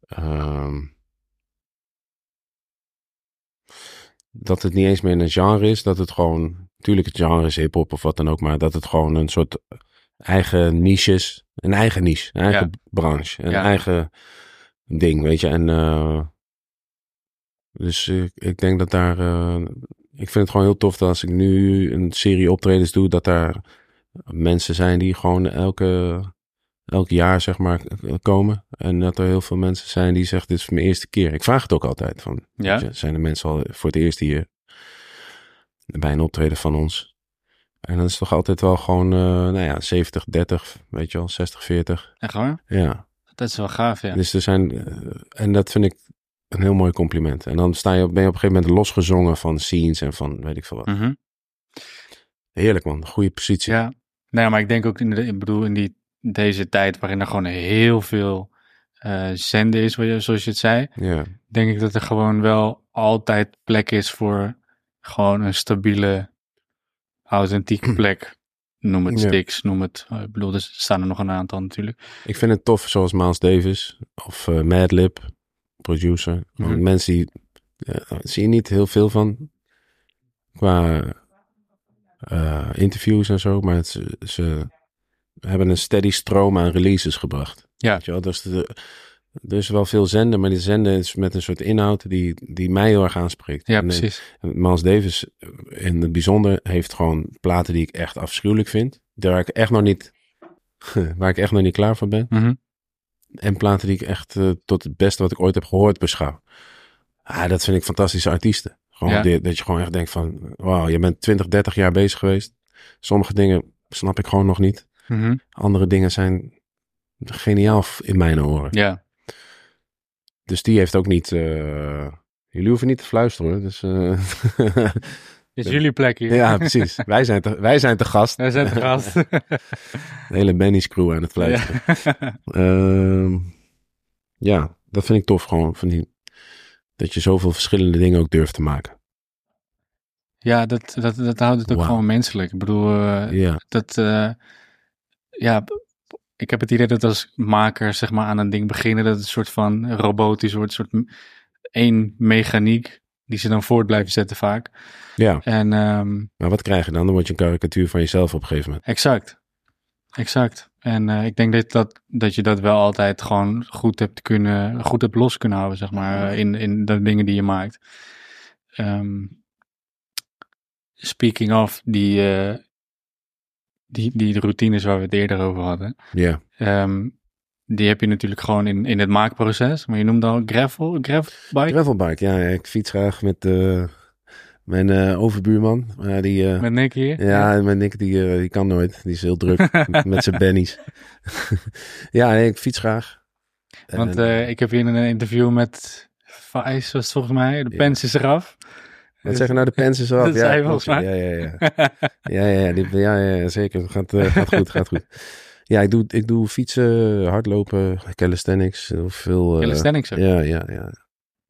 ehm, dat het niet eens meer een genre is, dat het gewoon. Tuurlijk, het genre is hip-hop of wat dan ook, maar dat het gewoon een soort eigen niche is. Een eigen niche, een eigen branche, een
Ja.
eigen ding, weet je. En. eh, dus ik, ik denk dat daar. eh, ik vind het gewoon heel tof dat als ik nu een serie optredens doe, dat daar mensen zijn die gewoon elke, elk jaar, zeg maar, komen. En dat er heel veel mensen zijn die zeggen, dit is mijn eerste keer. Ik vraag het ook altijd van,
Ja?
je, zijn er mensen al voor het eerst hier bij een optreden van ons? En dan is het toch altijd wel gewoon, eh, nou ja, 70, 30, weet je wel, 60, 40.
Echt waar?
Ja.
Dat is wel gaaf, ja.
Dus er zijn, eh, en dat vind ik een heel mooi compliment. En dan sta je, op- ben je op een gegeven moment losgezongen van scenes en van weet ik veel wat.
Mhm.
Heerlijk man, goede positie.
Ja, nou, maar ik denk ook in, de, ik bedoel, in die, deze tijd waarin er gewoon heel veel eh, zenden is, zoals je het zei,
Ja.
denk ik dat er gewoon wel altijd plek is voor gewoon een stabiele, authentieke <clears throat> plek. Noem het. Stix, noem het, eh, ik bedoel, er staan er nog een aantal natuurlijk.
Ik vind het tof zoals Miles Davis of eh Madlib, producer.
Mhm.
Mensen die, daar zie je niet heel veel van qua interviews en zo, maar het, ze, ze hebben een steady stroom aan releases gebracht.
Ja.
Weet je wel? Dus de, er is wel veel zenden, maar die zenden is met een soort inhoud die, die mij heel erg aanspreekt.
Ja,
En, eh,
precies.
Miles Davis eh, in het bijzonder heeft gewoon platen die ik echt afschuwelijk vind. Waar ik echt nog niet, <laughs> waar ik echt nog niet klaar voor ben.
Mhm.
En platen die ik echt eh, tot het beste wat ik ooit heb gehoord beschouw. Ah, dat vind ik fantastische artiesten. Gewoon
Ja.
die- dat je gewoon echt denkt van, wauw, je bent 20, 30 jaar bezig geweest. Sommige dingen snap ik gewoon nog niet.
Mhm.
Andere dingen zijn geniaal in mijn oren.
Ja,
Dus die heeft ook niet... eh, jullie hoeven niet te fluisteren. Dus, eh, <laughs>
is jullie plek hier.
ja, precies. Wij zijn te, wij zijn te gast.
Wij zijn de gast. <laughs>
De hele Benny's crew aan het fluisteren.
ja. <laughs>
Ehm, ja, dat vind ik tof gewoon. Van die, dat je zoveel verschillende dingen ook durft te maken.
ja, dat, dat, dat houdt het ook gewoon menselijk. Ik bedoel, eh,
Ja,
dat, ja, ik heb het idee dat als maker zeg maar aan een ding beginnen, dat het een soort van robotisch wordt, een soort één mechaniek die ze dan voort blijven zetten vaak.
ja.
En ehm,
Maar wat krijg je dan? Dan word je een karikatuur van jezelf op een gegeven moment.
exact, exact. En eh, ik denk dat, dat, dat je dat wel altijd gewoon goed hebt kunnen, goed hebt los kunnen houden, zeg maar, eh, in, in de dingen die je maakt. Ehm, speaking of, die, eh, die, die routines waar we het eerder over hadden.
Ja,
Ehm, die heb je natuurlijk gewoon in, in het maakproces. Maar je noemde al gravel, gravelbike
gravelbike. Ja, ik fiets graag met eh, mijn eh, overbuurman. Maar die,
met Nick hier.
ja, mijn Nick die, die kan nooit. Die is heel druk <laughs> met zijn bennies. <laughs> ja, ik fiets graag.
Want ik heb hier een interview met Vice, was het volgens mij. De pens is eraf.
Wat zeggen nou de pens is eraf?
Dat
ja,
zei volgens
Ja, ja, ja. Ja, ja, ja, die- ja, zeker. Gaat, eh, gaat goed, gaat goed. Ja, ik doe, ik doe fietsen, hardlopen, calisthenics, heel veel. eh,
Calisthenics ook.
ja, ja, ja.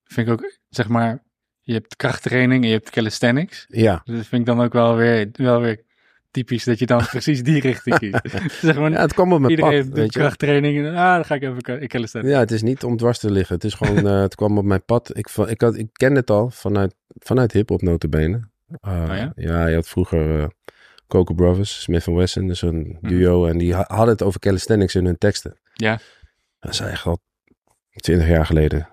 Vind ik ook, zeg maar, je hebt krachttraining en je hebt calisthenics.
Ja,
Dus dat vind ik dan ook wel weer, wel weer typisch dat je dan <laughs> precies die richting kiest. zeg maar,
ja, het kwam op mijn
iedereen
pad, je.
krachttraining en ah, dan ga ik even ka- calisthenics.
Ja, het is niet om dwars te liggen. Het is gewoon, <laughs> eh, het kwam op mijn pad. Ik, ik, had, ik kende het al vanuit, vanuit hip-hop notabene. Uh,
Oh ja?
ja, je had vroeger eh Coco Brothers, Smith Wesson, dus een duo. En die ha- hadden het over calisthenics in hun teksten.
Ja.
Dat is echt al twintig jaar geleden.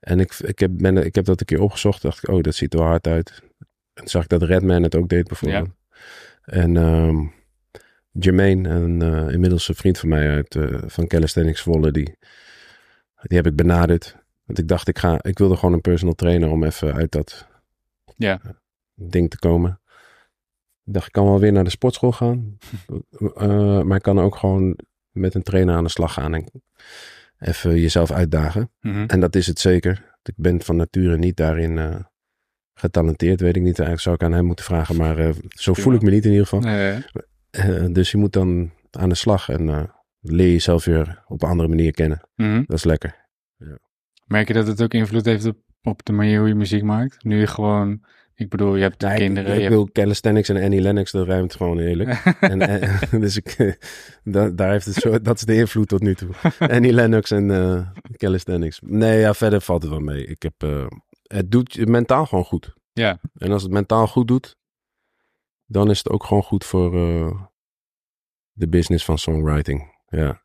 En ik, ik, heb, ben, ik heb dat een keer opgezocht. dacht ik, oh, dat ziet er wel hard uit. toen zag ik dat Redman het ook deed bijvoorbeeld. En ehm, Jermaine, een eh, inmiddels een vriend van mij uit, eh, van Calisthenics Zwolle, die, die heb ik benaderd. Want ik dacht, ik, ga, ik wilde gewoon een personal trainer om even uit dat
Ja.
ding te komen. Ik dacht, ik kan wel weer naar de sportschool gaan. <laughs> Eh, maar ik kan ook gewoon met een trainer aan de slag gaan en even jezelf uitdagen.
Mhm.
En dat is het zeker. Ik ben van nature niet daarin eh, getalenteerd, weet ik niet. Eigenlijk zou ik aan hem moeten vragen, maar eh, zo voel ik me niet in ieder geval.
Eh,
dus je moet dan aan de slag en eh, leer jezelf weer op een andere manier kennen.
mhm.
Dat is lekker.
Merk je dat het ook invloed heeft op, op de manier hoe je muziek maakt? Nu je gewoon, ik bedoel, je hebt
ik-
kinderen.
ik,
je hebt-
wil Calisthenics en Annie Lennox, dat ruimt gewoon heerlijk. <laughs> en, <laughs> dus ik, da- daar heeft het zo, <laughs> dat is de invloed tot nu toe. Annie Lennox en eh Calisthenics. Nee, ja, verder valt het wel mee. Ik heb, het doet je mentaal gewoon goed.
Ja.
En als het mentaal goed doet, dan is het ook gewoon goed voor eh, de business van songwriting. Ja,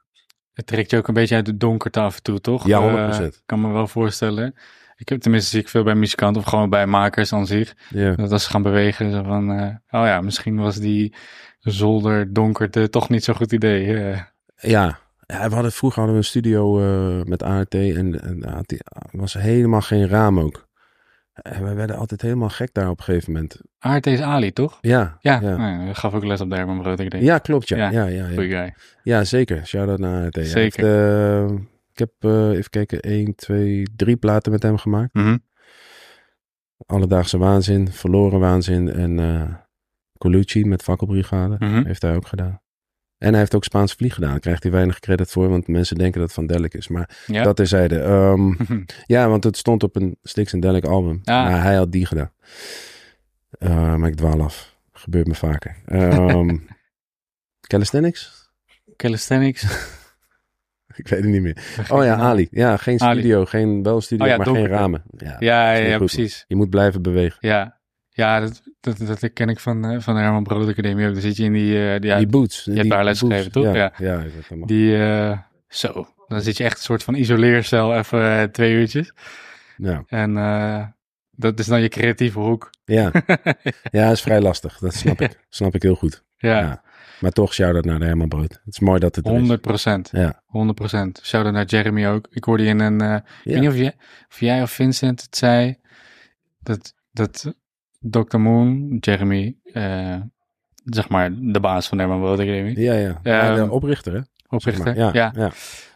Het trekt je ook een beetje uit de donkerte af en toe, toch?
Ja,
Eh,
100%.
kan me wel voorstellen. Ik heb tenminste zie ik veel bij muzikanten of gewoon bij makers aan zich.
ja.
Dat als ze gaan bewegen, zo van, eh, oh ja, misschien was die zolder donkerte toch niet zo'n goed idee. eh.
Ja, ja, we hadden, vroeger hadden we een studio eh, met ART en, en ART was helemaal geen raam ook. En we werden altijd helemaal gek daar op een gegeven moment.
Aart is Ali, toch?
Ja,
Ja,
ja.
Nou, gaf ook les op de Herman Brood, ik denk.
Ja, klopt. Ja,
Ja,
ja, ja, ja,
Goeie guy.
Ja, zeker. Shout-out naar ART. Hij
Zeker.
heeft, eh, ik heb, eh, even kijken, 1, 2, 3 platen met hem gemaakt.
Mhm.
Alledaagse Waanzin, Verloren Waanzin en eh Colucci met Fakkelbrigade.
Mhm.
Heeft hij ook gedaan. En hij heeft ook Spaanse Vlieg gedaan. Daar krijgt hij weinig credit voor, want mensen denken dat het Van Delic is. Maar
Ja.
dat terzijde. Ehm <laughs> ja, want het stond op een Sticks and Delic album.
Ah.
Maar hij had die gedaan. Eh, maar ik dwaal af. Gebeurt me vaker. Ehm <laughs> Calisthenics?
Calisthenics. <laughs>
Ik weet het niet meer. Oh ja, Ali. Ja, geen
Ali.
studio. Geen, wel studio,
Oh ja,
maar geen ramen. Ja,
Ja, precies.
Je moet blijven bewegen.
Ja, ja dat, dat, dat ken ik van, eh, van de Herman Brood Academie ook. Dan zit je in die, eh, die,
die boots.
hebt
die,
daar les gegeven, toch?
Ja,
Ja.
ja. dat
die eh, zo. Dan zit je echt een soort van isoleercel even twee uurtjes.
ja.
En dat is dan je creatieve hoek.
Ja. <laughs> ja, is vrij lastig. Dat snap ik. <laughs> Snap ik heel goed.
ja,
Ja. Maar toch, shout-out naar de Herman Brood. Het is mooi dat het er is.
100 procent.
Ja.
100 procent. Shout-out naar Jeremy ook. Ik hoorde in een... eh, Ik weet niet of jij, of jij of Vincent het zei. Dat, dat Dr. Moon, Jeremy, eh, zeg maar de baas van de Herman Brood Academie.
Ja, ja. Ja, de
Ehm,
oprichter, hè? zeg
Oprichter.
maar. Ja,
ja.
ja.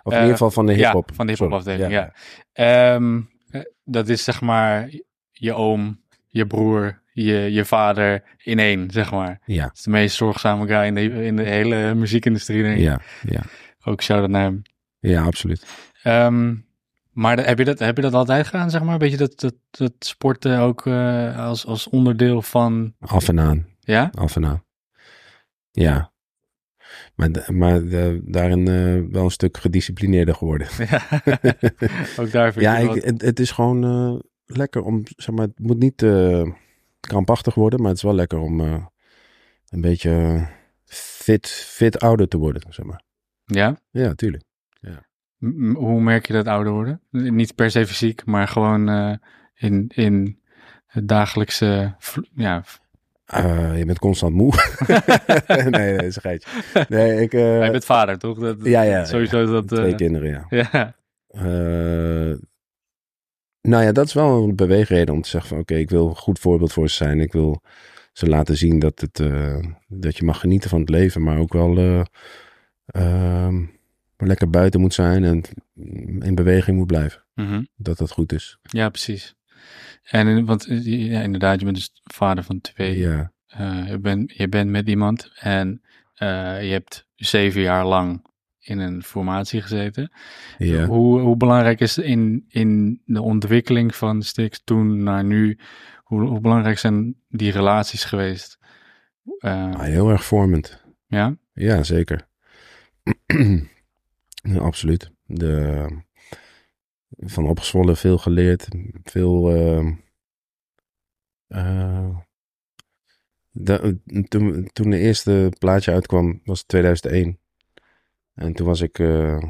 Of in
Eh,
ieder geval van de hip-hop.
Ja, van de hip-hop afdeling, ja. Ehm, eh, dat is zeg maar je oom, je broer, je, je vader in één, zeg maar.
Ja,
Dat is de meest zorgzame guy in de, in de hele muziekindustrie, denk ik.
ja, ja.
Ook shout-out naar hem.
Ja, absoluut.
Ehm, maar heb, je dat, heb je dat altijd gedaan, zeg maar? Een beetje dat, dat, dat sporten ook eh, als, als onderdeel van...
Af en aan.
Ja?
Af en aan. Ja. Maar, maar daarin eh, wel een stuk gedisciplineerder geworden. <laughs> <laughs>
ook daar vind
Ja,
ik,
het, het is gewoon eh, lekker om, zeg maar, het moet niet krampachtig worden, maar het is wel lekker om een beetje fit, fit ouder te worden, zeg maar.
Ja?
Ja, tuurlijk.
Hoe merk je dat ouder worden? Niet per se fysiek, maar gewoon eh, in, in het dagelijkse... Ja,
Eh, je bent constant moe. <laughs> nee, nee, geitje. Nee, ik... eh,
je bent vader, toch? Dat,
ja, ja.
Sowieso is dat...
Twee kinderen, ja. <laughs>
ja.
Nou ja, dat is wel een beweegreden om te zeggen van oké, ik wil een goed voorbeeld voor ze zijn. Ik wil ze laten zien dat, het, dat je mag genieten van het leven, maar ook wel eh, ehm, lekker buiten moet zijn en in beweging moet blijven.
Mhm.
Dat dat goed is.
ja, precies. En in- want eh, ja, inderdaad, je bent dus vader van twee.
Ja,
Eh, je, bent, je bent met iemand en eh, je hebt zeven jaar lang in een formatie gezeten.
ja.
Hoe, hoe belangrijk is in, in de ontwikkeling van Stix toen naar nu, hoe, hoe belangrijk zijn die relaties geweest? Eh,
Ah, heel erg vormend.
ja?
Ja, zeker. <clears throat> Ja, absoluut. De, van opgezwollen veel geleerd. Veel. eh, eh, de, toen, toen de eerste plaatje uitkwam, was het 2001. En toen was ik eh,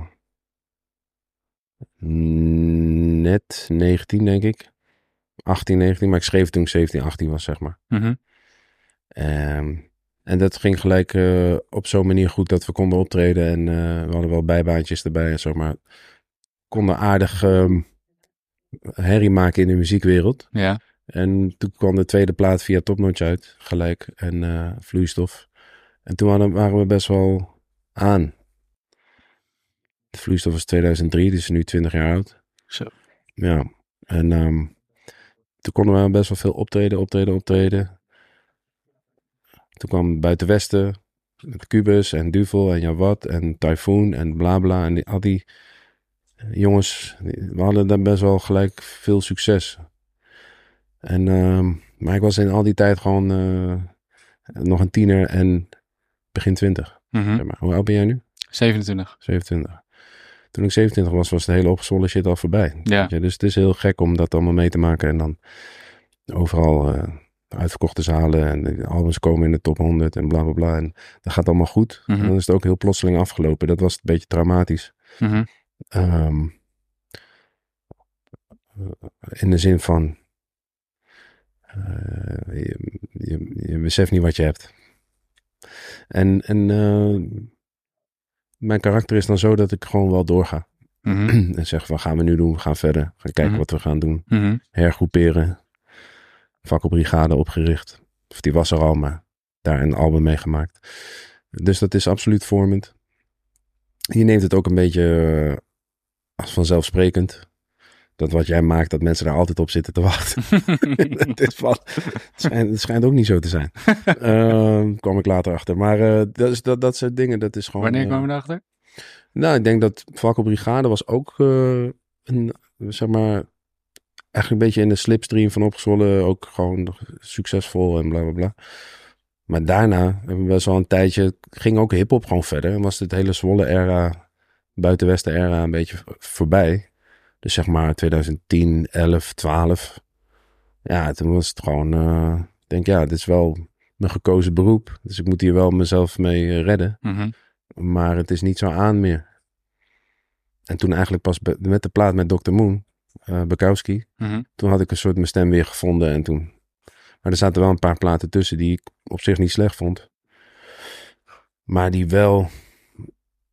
net 19, denk ik. 18, 19, maar ik schreef toen ik 17, 18 was, zeg maar.
Mhm.
Ehm, en dat ging gelijk eh, op zo'n manier goed dat we konden optreden. En eh, we hadden wel bijbaantjes erbij en zo, maar konden aardig ehm, herrie maken in de muziekwereld.
Ja.
En toen kwam de tweede plaat via Topnotch uit, gelijk. En eh, Vloeistof. En toen waren, waren we best wel aan. De Vloeistof was 2003, dus nu 20 jaar oud.
Zo.
Ja, en ehm, toen konden we best wel veel optreden, optreden, optreden. Toen kwam Buiten Westen, met Cubus en Duvel en Jawad en Typhoon en bla bla. En die, al die jongens, die- we hadden daar best wel gelijk veel succes. En, ehm, maar ik was in al die tijd gewoon eh, nog een tiener en begin twintig.
Mhm.
zeg maar. Hoe oud ben jij nu?
27.
27. Toen ik 27 was, was de hele opgezwollen shit al voorbij.
Ja.
Dus het is heel gek om dat allemaal mee te maken. En dan overal eh, uitverkochte zalen en de albums komen in de top 100 en bla bla bla. En dat gaat allemaal goed.
Mhm.
En dan is het ook heel plotseling afgelopen. Dat was een beetje traumatisch.
Mhm.
Ehm, in de zin van. eh, je, je, je beseft niet wat je hebt. En, en eh, mijn karakter is dan zo dat ik gewoon wel doorga.
Mhm. <clears throat>
en zeg, wat gaan we nu doen? We gaan verder. Gaan kijken
Mhm.
wat we gaan doen.
Mhm.
Hergroeperen. Vakkelbrigade opgericht. Of die was er al, maar daar een album mee gemaakt. Dus dat is absoluut vormend. Je neemt het ook een beetje eh, als vanzelfsprekend. Dat wat jij maakt, dat mensen daar altijd op zitten te wachten. <laughs> <laughs> het, is wel- het, schijnt, het schijnt ook niet zo te zijn. Ehm kwam ik later achter. Maar eh, dat, is, dat, dat soort dingen, dat is gewoon...
Wanneer kwamen we erachter?
nou, ik denk dat Vakkelbrigade was ook eh, een, zeg maar, eigenlijk een beetje in de slipstream van opgezwollen. Ook gewoon succesvol en bla bla bla. Maar daarna hebben we best wel een tijdje, ging ook hip-hop gewoon verder. En was het hele Zwolle era, buitenwesten era een beetje voorbij. Dus zeg maar 2010, 11, 12. Ja, toen was het gewoon, eh, ik denk ja, dit is wel mijn gekozen beroep. Dus ik moet hier wel mezelf mee eh, redden.
Mhm.
Maar het is niet zo aan meer. En toen eigenlijk pas met de plaat met Dr. Moon, Bukowski,
Mhm.
toen had ik een soort mijn stem weer gevonden. En toen... Maar er zaten wel een paar platen tussen die ik op zich niet slecht vond. Maar die wel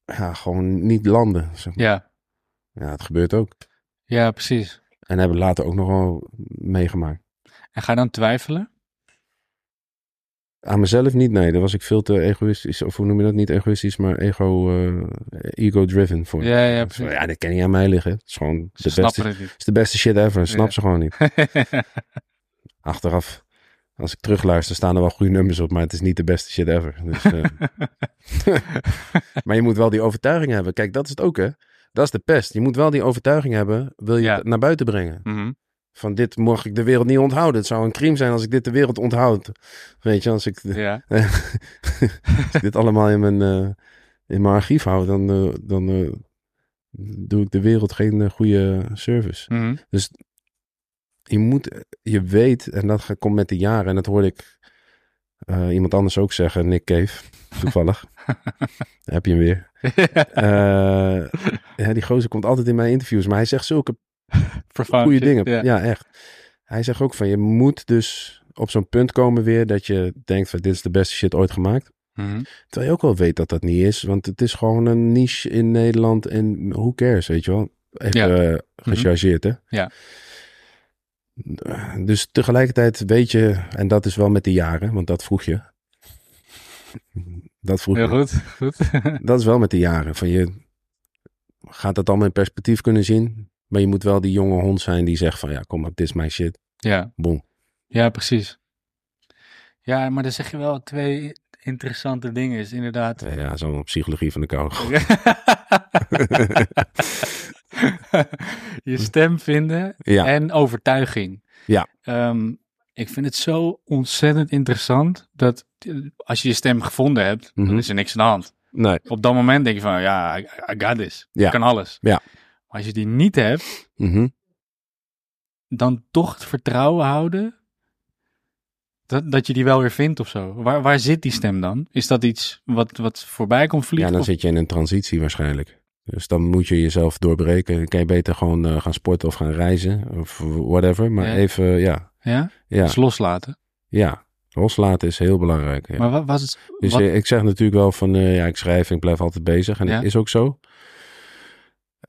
ja, gewoon niet landen. Zeg maar.
Ja.
Ja, het gebeurt ook.
ja, precies.
En hebben later ook nog wel meegemaakt.
En ga je dan twijfelen?
Aan mezelf niet, nee. Daar was ik veel te egoïstisch. Of hoe noem je dat? Niet egoïstisch, maar ego, eh, ego-driven voor.
Ja, ja, precies.
Ja, dat kan niet aan mij liggen. Het is gewoon de
snappen
beste,
het
is de beste shit ever. Snap
Ja.
ze gewoon niet. <laughs> Achteraf, als ik terugluister, staan er wel goede nummers op, maar het is niet de beste shit ever. Dus, eh, <laughs> <laughs> maar je moet wel die overtuiging hebben. Kijk, dat is het ook, hè. Dat is de pest. Je moet wel die overtuiging hebben, wil je
Ja.
het naar buiten brengen.
Mhm.
Van dit mag ik de wereld niet onthouden. Het zou een crime zijn als ik dit de wereld onthoud. Weet je, als ik,
Ja. <laughs>
als ik dit allemaal in mijn, eh, in mijn archief hou, dan, eh, dan eh, doe ik de wereld geen goede service.
Mhm.
Je moet, je weet, en dat komt met de jaren, en dat hoorde ik iemand anders ook zeggen, Nick Cave, toevallig. <laughs> Heb je hem weer. <laughs> Ja, die gozer komt altijd in mijn interviews, maar hij zegt zulke <laughs> goede dingen.
Ja.
Ja. echt. Hij zegt ook van, je moet dus op zo'n punt komen weer dat je denkt van, dit is de beste shit ooit gemaakt.
Mhm.
Terwijl je ook wel weet dat dat niet is, want het is gewoon een niche in Nederland en who cares, weet je wel. Even
Ja.
eh, gechargeerd, hè?
Ja.
Dus tegelijkertijd weet je, en dat is wel met de jaren, want dat vroeg je. <laughs> Dat vroeg
Heel
je.
goed. goed. <laughs>
Dat is wel met de jaren. Van je gaat dat allemaal in perspectief kunnen zien, maar je moet wel die jonge hond zijn die zegt van, ja, kom maar, dit is mijn shit.
ja.
Boom.
ja, precies. Ja, maar dan zeg je wel twee interessante dingen. Is inderdaad.
Ja, ja zo'n psychologie van de kou. <laughs>
je stem vinden
Ja.
en overtuiging.
Ja.
Ehm, ik vind het zo ontzettend interessant dat als je je stem gevonden hebt,
Mhm.
dan is er niks aan de hand.
Nee.
Op dat moment denk je van, ja, I, I got this.
Ja.
Ik kan alles.
Ja.
Maar als je die niet hebt,
Mhm.
dan toch het vertrouwen houden dat, dat je die wel weer vindt of zo. Waar, waar zit die stem dan? Is dat iets wat, wat voorbij komt
Ja,
vliegen?
dan
of-
zit je in een transitie waarschijnlijk. Dus dan moet je jezelf doorbreken. Dan kan je beter gewoon eh, gaan sporten of gaan reizen of whatever. Maar
Ja.
even, ja,
Ja?
ja,
Dus loslaten.
ja. Loslaten is heel belangrijk. Ja.
Maar wat was het?
Dus
wat-
eh, ik zeg natuurlijk wel van, eh, ja, ik schrijf en ik blijf altijd bezig. En
Ja.
dat is ook zo.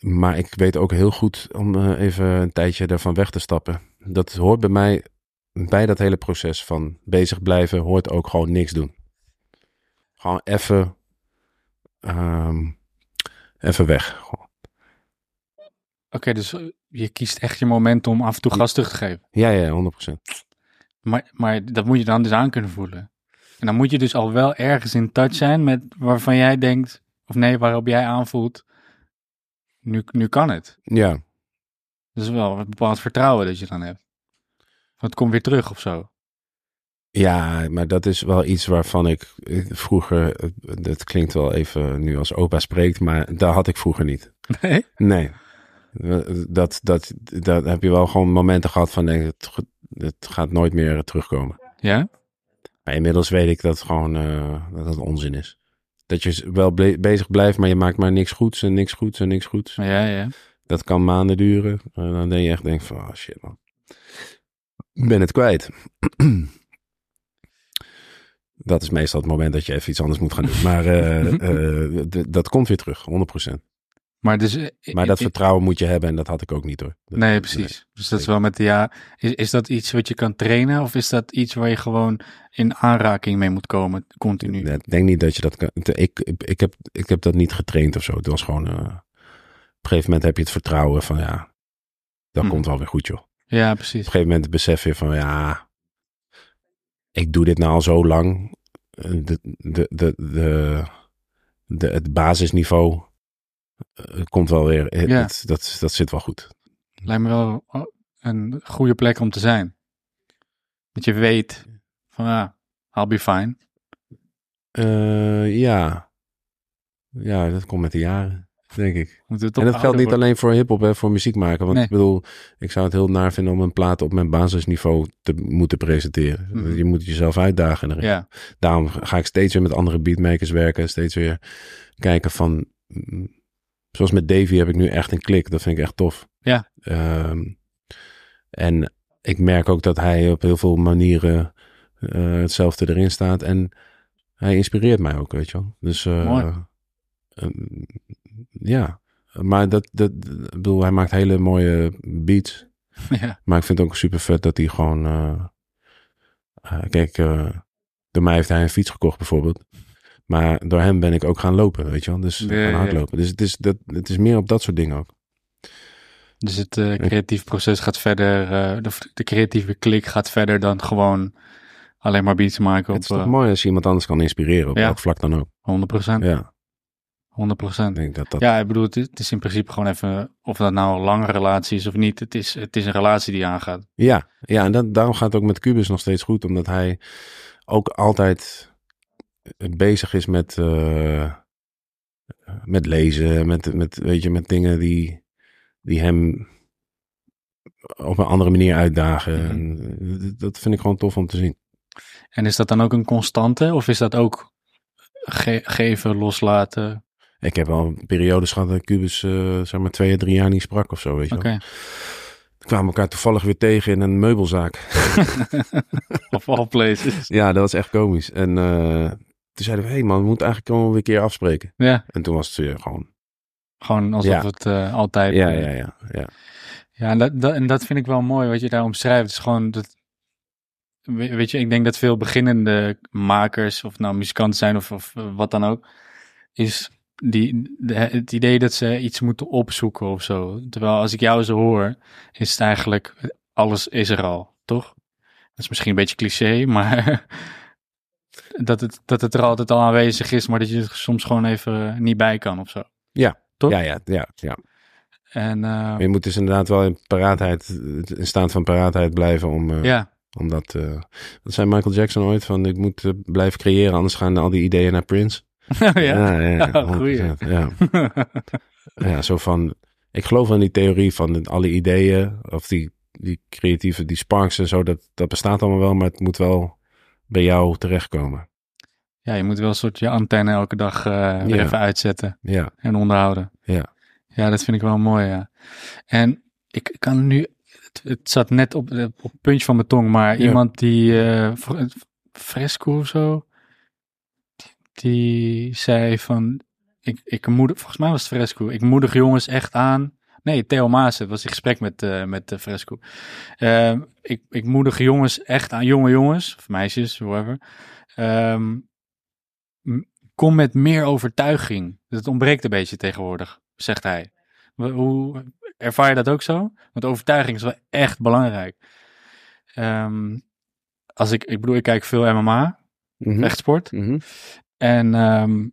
Maar ik weet ook heel goed om eh, even een tijdje daarvan weg te stappen. Dat hoort bij mij, bij dat hele proces van bezig blijven, hoort ook gewoon niks doen. Gewoon even, ehm, even weg.
Oké, dus eh, je kiest echt je moment om af en toe gas terug te geven.
Ja, ja, 100%.
Maar, maar dat moet je dan dus aan kunnen voelen. En dan moet je dus al wel ergens in touch zijn met waarvan jij denkt, of nee, waarop jij aanvoelt, nu, nu kan het.
Ja,
Dat is wel een bepaald vertrouwen dat je dan hebt. Want het komt weer terug of zo.
Ja, maar dat is wel iets waarvan ik vroeger, eh, dat klinkt wel even nu als opa spreekt, maar dat had ik vroeger niet.
Nee?
Nee. Dat, dat, dat heb je wel gewoon momenten gehad van denk, het, het gaat nooit meer terugkomen.
Ja?
Maar inmiddels weet ik dat gewoon eh, dat het onzin is. Dat je wel bezig blijft, maar je maakt maar niks goeds en niks goeds en niks goeds.
Ja, ja.
Dat kan maanden duren. En dan denk je echt denk van, oh shit man. Ik ben het kwijt. <clears throat> Dat is meestal het moment dat je even iets anders moet gaan doen. Maar eh, <laughs> eh, dat komt weer terug, 100%.
Maar, dus, eh,
Maar dat
eh,
vertrouwen moet je hebben en dat had ik ook niet hoor. Dat-
Nee, precies. dus dat is wel met de ja. Is, is dat iets wat je kan trainen of is dat iets waar je gewoon in aanraking mee moet komen continu?
Nee, Ik denk niet dat je dat kan. Ik, ik, ik, heb, ik heb dat niet getraind of zo. Het was gewoon. eh, op een gegeven moment heb je het vertrouwen van ja. Dat
Hm.
komt wel weer goed, joh. Op
Ja, precies.
een gegeven moment besef je van ja. Ik doe dit nou al zo lang. Eh, De, de, de, de, de, het basisniveau eh, komt wel weer. Het-
Ja.
het- dat, dat zit wel goed.
Lijkt me wel een goede plek om te zijn. Dat je weet van ja, I'll be fine.
Eh, ja. Ja, dat komt met de jaren, denk ik. En dat geldt niet
worden.
alleen voor hip-hop, hè, voor muziek maken. Want
Nee.
ik bedoel, ik zou het heel naar vinden om een plaat op mijn basisniveau te moeten presenteren.
Mhm.
Je moet jezelf uitdagen. erin.
Ja,
Daarom ga ik steeds weer met andere beatmakers werken. Steeds weer kijken van. Zoals met Davy heb ik nu echt een klik. Dat vind ik echt tof.
Ja.
Ehm, en ik merk ook dat hij op heel veel manieren eh, hetzelfde erin staat. En hij inspireert mij ook, weet je wel. Dus eh,
Mooi.
ehm, ja. Maar dat, dat, ik bedoel, hij maakt hele mooie beats. <laughs>
ja,
Maar ik vind het ook super vet dat hij gewoon. eh, kijk, door mij heeft hij een fiets gekocht bijvoorbeeld. Maar door hem ben ik ook gaan lopen, weet je wel. Dus
Ja,
gaan hardlopen. Dus het is, dat, het is meer op dat soort dingen ook.
dus het eh, creatief proces gaat verder, eh, de, de creatieve klik gaat verder dan gewoon alleen maar beats maken op
het is toch
eh,
mooi als je iemand anders kan inspireren, op
ja.
welk vlak dan ook.
100%.
Ja,
100%.
ik denk dat dat...
Ja, ik bedoel, het is, het is in principe gewoon even, of dat nou een lange relatie is of niet, het is, het is een relatie die aangaat.
Ja, ja en dat, daarom gaat het ook met Cubus nog steeds goed. Omdat hij ook altijd bezig is met, eh, met lezen. Met, met, weet je, met dingen die, die hem op een andere manier uitdagen.
Mhm.
Eh, dat vind ik gewoon tof om te zien.
En is dat dan ook een constante, of is dat ook ge- geven, loslaten?
Ik heb wel periodes gehad dat Cubus eh, zeg maar twee, drie jaar niet sprak of zo, weet je
Oké.
wel. We kwamen elkaar toevallig weer tegen in een meubelzaak. <laughs>
of all places.
Ja, dat was echt komisch. En eh, toen zeiden we, hé hey man, we moeten eigenlijk gewoon weer een keer afspreken.
Ja,
En toen was het weer gewoon,
gewoon alsof
Ja.
het eh, altijd...
ja,
eh,
ja, ja, ja.
Ja, en dat, dat, en dat vind ik wel mooi wat je daar omschrijft. Is gewoon dat. we- Weet je, ik denk dat veel beginnende makers, of nou muzikanten zijn of, of eh, wat dan ook, is die, de, het idee dat ze iets moeten opzoeken of zo. Terwijl als ik jou zo hoor, is het eigenlijk alles is er al, toch? Dat is misschien een beetje cliché, maar <laughs> dat het, dat het er altijd al aanwezig is, maar dat je er soms gewoon even niet bij kan of zo.
Ja,
Toch?
ja, ja, ja, ja.
En eh,
je moet dus inderdaad wel in paraatheid, in staat van paraatheid blijven om, eh,
ja,
om dat, eh, dat zei Michael Jackson ooit, van ik moet eh, blijven creëren, anders gaan al die ideeën naar Prince. <laughs>
ja.
ja, ja,
Ja, goeie.
100%, ja. <laughs> ja, zo van, ik geloof in die theorie van alle ideeën, of die, die creatieve, die sparks en zo, dat, dat bestaat allemaal wel, maar het moet wel bij jou terechtkomen.
ja, je moet wel een soort je antenne elke dag eh, weer
Ja.
even uitzetten
Ja,
en onderhouden.
ja.
Ja, dat vind ik wel mooi, ja. En ik kan nu, het, het zat net op, op het puntje van mijn tong, maar
Ja.
iemand die, eh, Fr- Fresco of zo, die, die zei van, ik, ik moedig, volgens mij was het Fresco, ik moedig jongens echt aan. Nee, Theo Maas, het was in gesprek met, eh met eh, Fresco. Eh, ik, ik moedig jongens echt aan, jonge jongens, of meisjes, whatever. Ehm, kom met meer overtuiging. Dat ontbreekt een beetje tegenwoordig, zegt hij. Hoe ervaar je dat ook zo? Want overtuiging is wel echt belangrijk. Ehm, als ik, ik bedoel, ik kijk veel MMA, vechtsport.
Mhm.
En ehm,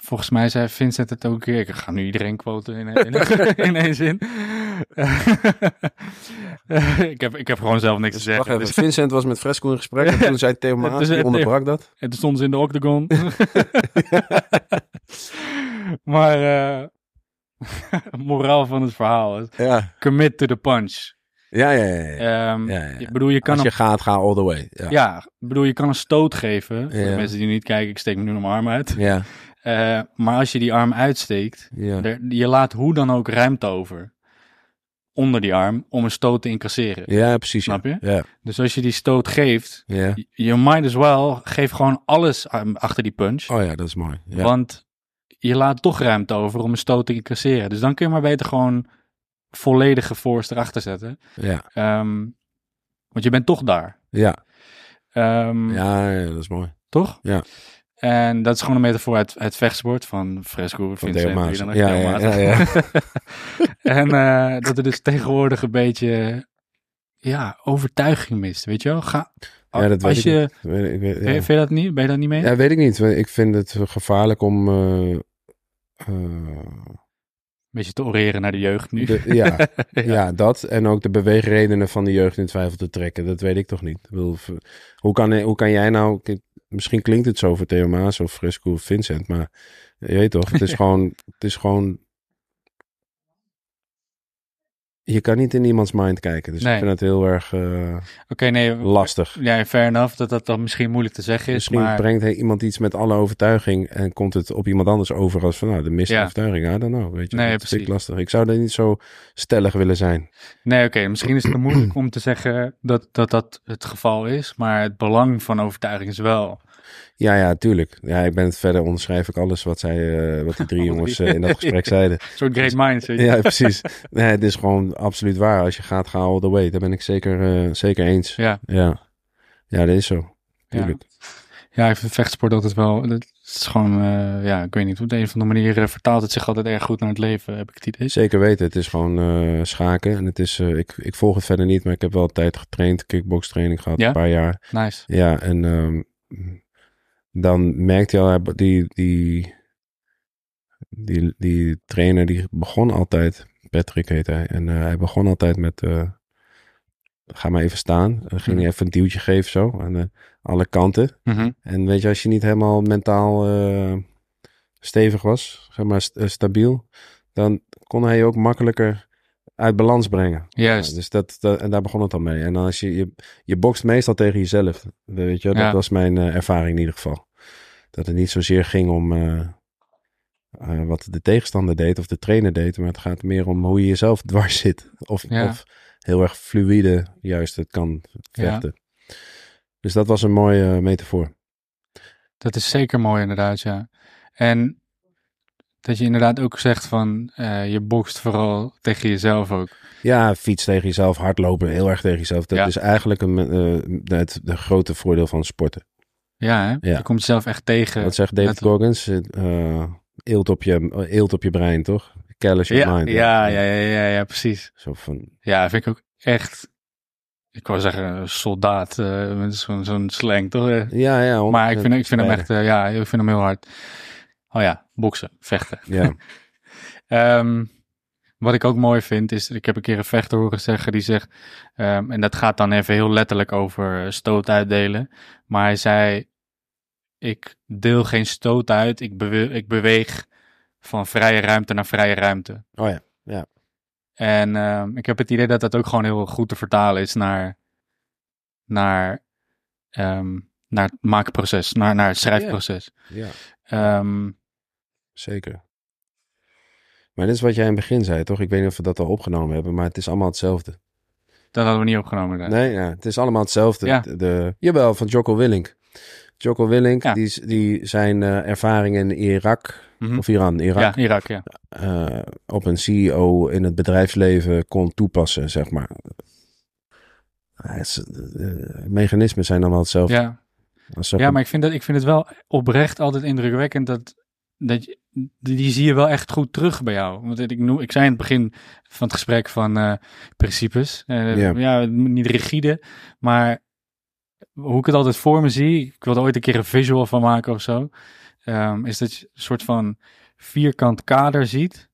volgens mij zei Vincent het ook een keer. Ik ga nu iedereen quoten in, in, <laughs> in één zin. <laughs> ik, heb, ik heb gewoon zelf niks te
Wacht
zeggen.
even,
Dus,
Vincent was met Fresco in gesprek en toen zei Theo <laughs> Maas,
Dus,
die onderbrak dat.
en toen stonden ze in de octagon. maar eh moraal van het verhaal is
Ja,
commit to the punch.
ja, ja. ja, ja.
Ehm,
Ja, ja.
Ik bedoel, je kan
Als je
een,
gaat, ga all the way. Ja.
bedoel, je kan een stoot geven. Voor de mensen die niet kijken, ik steek nu nog mijn arm uit.
Ja,
Eh, maar als je die arm uitsteekt,
ja.
er- je laat hoe dan ook ruimte over onder die arm om een stoot te incasseren.
Ja, precies.
Snap je?
Ja,
Dus als je die stoot geeft,
ja.
je might as well, geef gewoon alles achter die punch.
Oh ja, dat is mooi. Ja.
Want je laat toch ruimte over om een stoot te incasseren. Dus dan kun je maar beter gewoon volledige force erachter zetten.
Ja,
Ehm, want je bent toch daar.
ja.
Ehm,
Ja, ja, dat is mooi.
Toch?
Ja.
En dat is gewoon een metafoor uit, uit vechtsport van Fresco, Vincent,
Maas.
dan
Ja, ja,
Maas.
ja, ja. <laughs>
en eh, dat er dus tegenwoordig een beetje ja, overtuiging mist, weet je wel? Ga,
Ja, dat
als je.
Weet ik- weet- ja.
vind je dat niet? Ben je dat niet mee?
Ja, weet ik niet. Ik vind het gevaarlijk om... eh, eh,
Een beetje te oreren naar de jeugd nu.
de- <laughs> ja, ja. dat. En ook de beweegredenen van de jeugd in twijfel te trekken. Dat weet ik toch niet. Ik bedoel, v- hoe, kan, hoe kan jij nou... Misschien klinkt het zo voor Theo Maas of Fresco of Vincent, maar je weet toch, het is <laughs> gewoon... Het is gewoon je kan niet in iemands mind kijken. Dus
Nee.
ik vind het heel erg eh,
Oké, nee.
lastig.
Ja, fair enough dat dat dan misschien moeilijk te zeggen is.
Misschien
maar
brengt hij iemand iets met alle overtuiging en komt het op iemand anders over als van nou, de mist
Ja.
overtuiging. I don't know, weet je.
Nee,
dat lastig. Ik zou er niet zo stellig willen zijn.
Nee, oké, misschien is het moeilijk om te zeggen dat, dat dat het geval is. Maar het belang van overtuiging is wel.
Ja, ja, tuurlijk. Ja, ik ben het verder onderschrijf ik alles wat, zij, eh, wat die drie
Alle <laughs>
jongens eh, in dat gesprek <laughs> zeiden.
Een soort great minds. weet je.
Ja, precies. Nee, het is gewoon absoluut waar. Als je gaat, ga all the way. Daar ben ik zeker, eh, zeker eens.
Ja,
Ja. ja, dat is zo.
ja.
Tuurlijk.
ja, ik vind vechtsport altijd wel. Het is gewoon, ja, ik weet niet. Op de een of andere manier vertaalt het zich altijd erg goed naar het leven, heb ik het idee.
Zeker weten. Het is gewoon schaken. En het is, ik, ik volg het verder niet, maar ik heb wel een tijd getraind. Kickbox training gehad,
Ja?
een paar jaar.
Nice.
Ja, en ehm, dan merkte je al, hij- die, die, die, die trainer die begon altijd, Patrick heet hij, en eh, hij begon altijd met, eh, ga maar even staan. Dan ging hij
Mhm.
even een duwtje geven zo, aan de, alle kanten.
Mhm.
En weet je, als je niet helemaal mentaal eh, stevig was, zeg maar st- eh, stabiel, dan kon hij ook makkelijker uit balans brengen.
Juist.
Ja, dus dat, dat, en daar begon het al mee. En dan als je, je, je bokst meestal tegen jezelf. Weet je, dat
Ja.
was mijn eh, ervaring in ieder geval. Dat het niet zozeer ging om eh, eh, wat de tegenstander deed of de trainer deed, maar het gaat meer om hoe je jezelf <laughs> dwars zit. Of,
Ja.
of heel erg fluïde juist het kan vechten. Dus dat was een mooie metafoor.
Dat is zeker mooi inderdaad, ja. En dat je inderdaad ook zegt van, eh, je bokst vooral tegen jezelf ook.
Ja, fiets tegen jezelf, hardlopen, heel erg tegen jezelf. Dat
Ja.
is eigenlijk een, eh, het de grote voordeel van sporten.
Ja, hè?
Ja.
Je komt jezelf echt tegen.
Wat zegt David. Goggins? Eh, eelt, op je, eelt op je brein, toch? Callous your
Ja,
mind.
ja, ja, ja, ja, ja, precies.
Zo van,
Ja, vind ik ook echt, ik wou zeggen soldaat met zo'n zo'n slang, toch?
Ja, ja.
Maar ik vind, ik vind hem echt, ja, ik vind hem heel hard. Oh ja, boksen, vechten.
Ja, <laughs>
Ehm, wat ik ook mooi vind, is, ik heb een keer een vechter horen zeggen, die zegt, ehm, en dat gaat dan even heel letterlijk over stoot uitdelen. Maar hij zei, ik deel geen stoot uit, ik, bewe- ik beweeg van vrije ruimte naar vrije ruimte.
oh ja.
En ehm, ik heb het idee dat dat ook gewoon heel goed te vertalen is naar, naar naar het maakproces, naar, naar het schrijfproces.
Ja, zeker. Maar dit is wat jij in het begin zei, toch? Ik weet niet of we dat al opgenomen hebben, maar het is allemaal hetzelfde.
dat hadden we niet opgenomen. daar.
Nee, ja, het is allemaal hetzelfde.
Ja.
De, de- jawel, van Jocko Willink. Jocko Willink,
Ja.
die, is- die zijn eh, ervaringen in Irak,
Mhm.
of Iran, Irak,
Ja, Irak, ja.
eh, op een CEO in het bedrijfsleven kon toepassen, zeg maar. Het de mechanismen zijn allemaal hetzelfde.
Ja, ja maar ik vind, dat, ik vind het wel oprecht altijd indrukwekkend dat, dat je, die, zie je wel echt goed terug bij jou. Want ik, noem, ik zei in het begin van het gesprek van eh, principes. Eh,
Ja.
ja, niet rigide, maar hoe ik het altijd voor me zie, ik wilde ooit een keer een visual van maken of zo, ehm, is dat je een soort van vierkant kader ziet.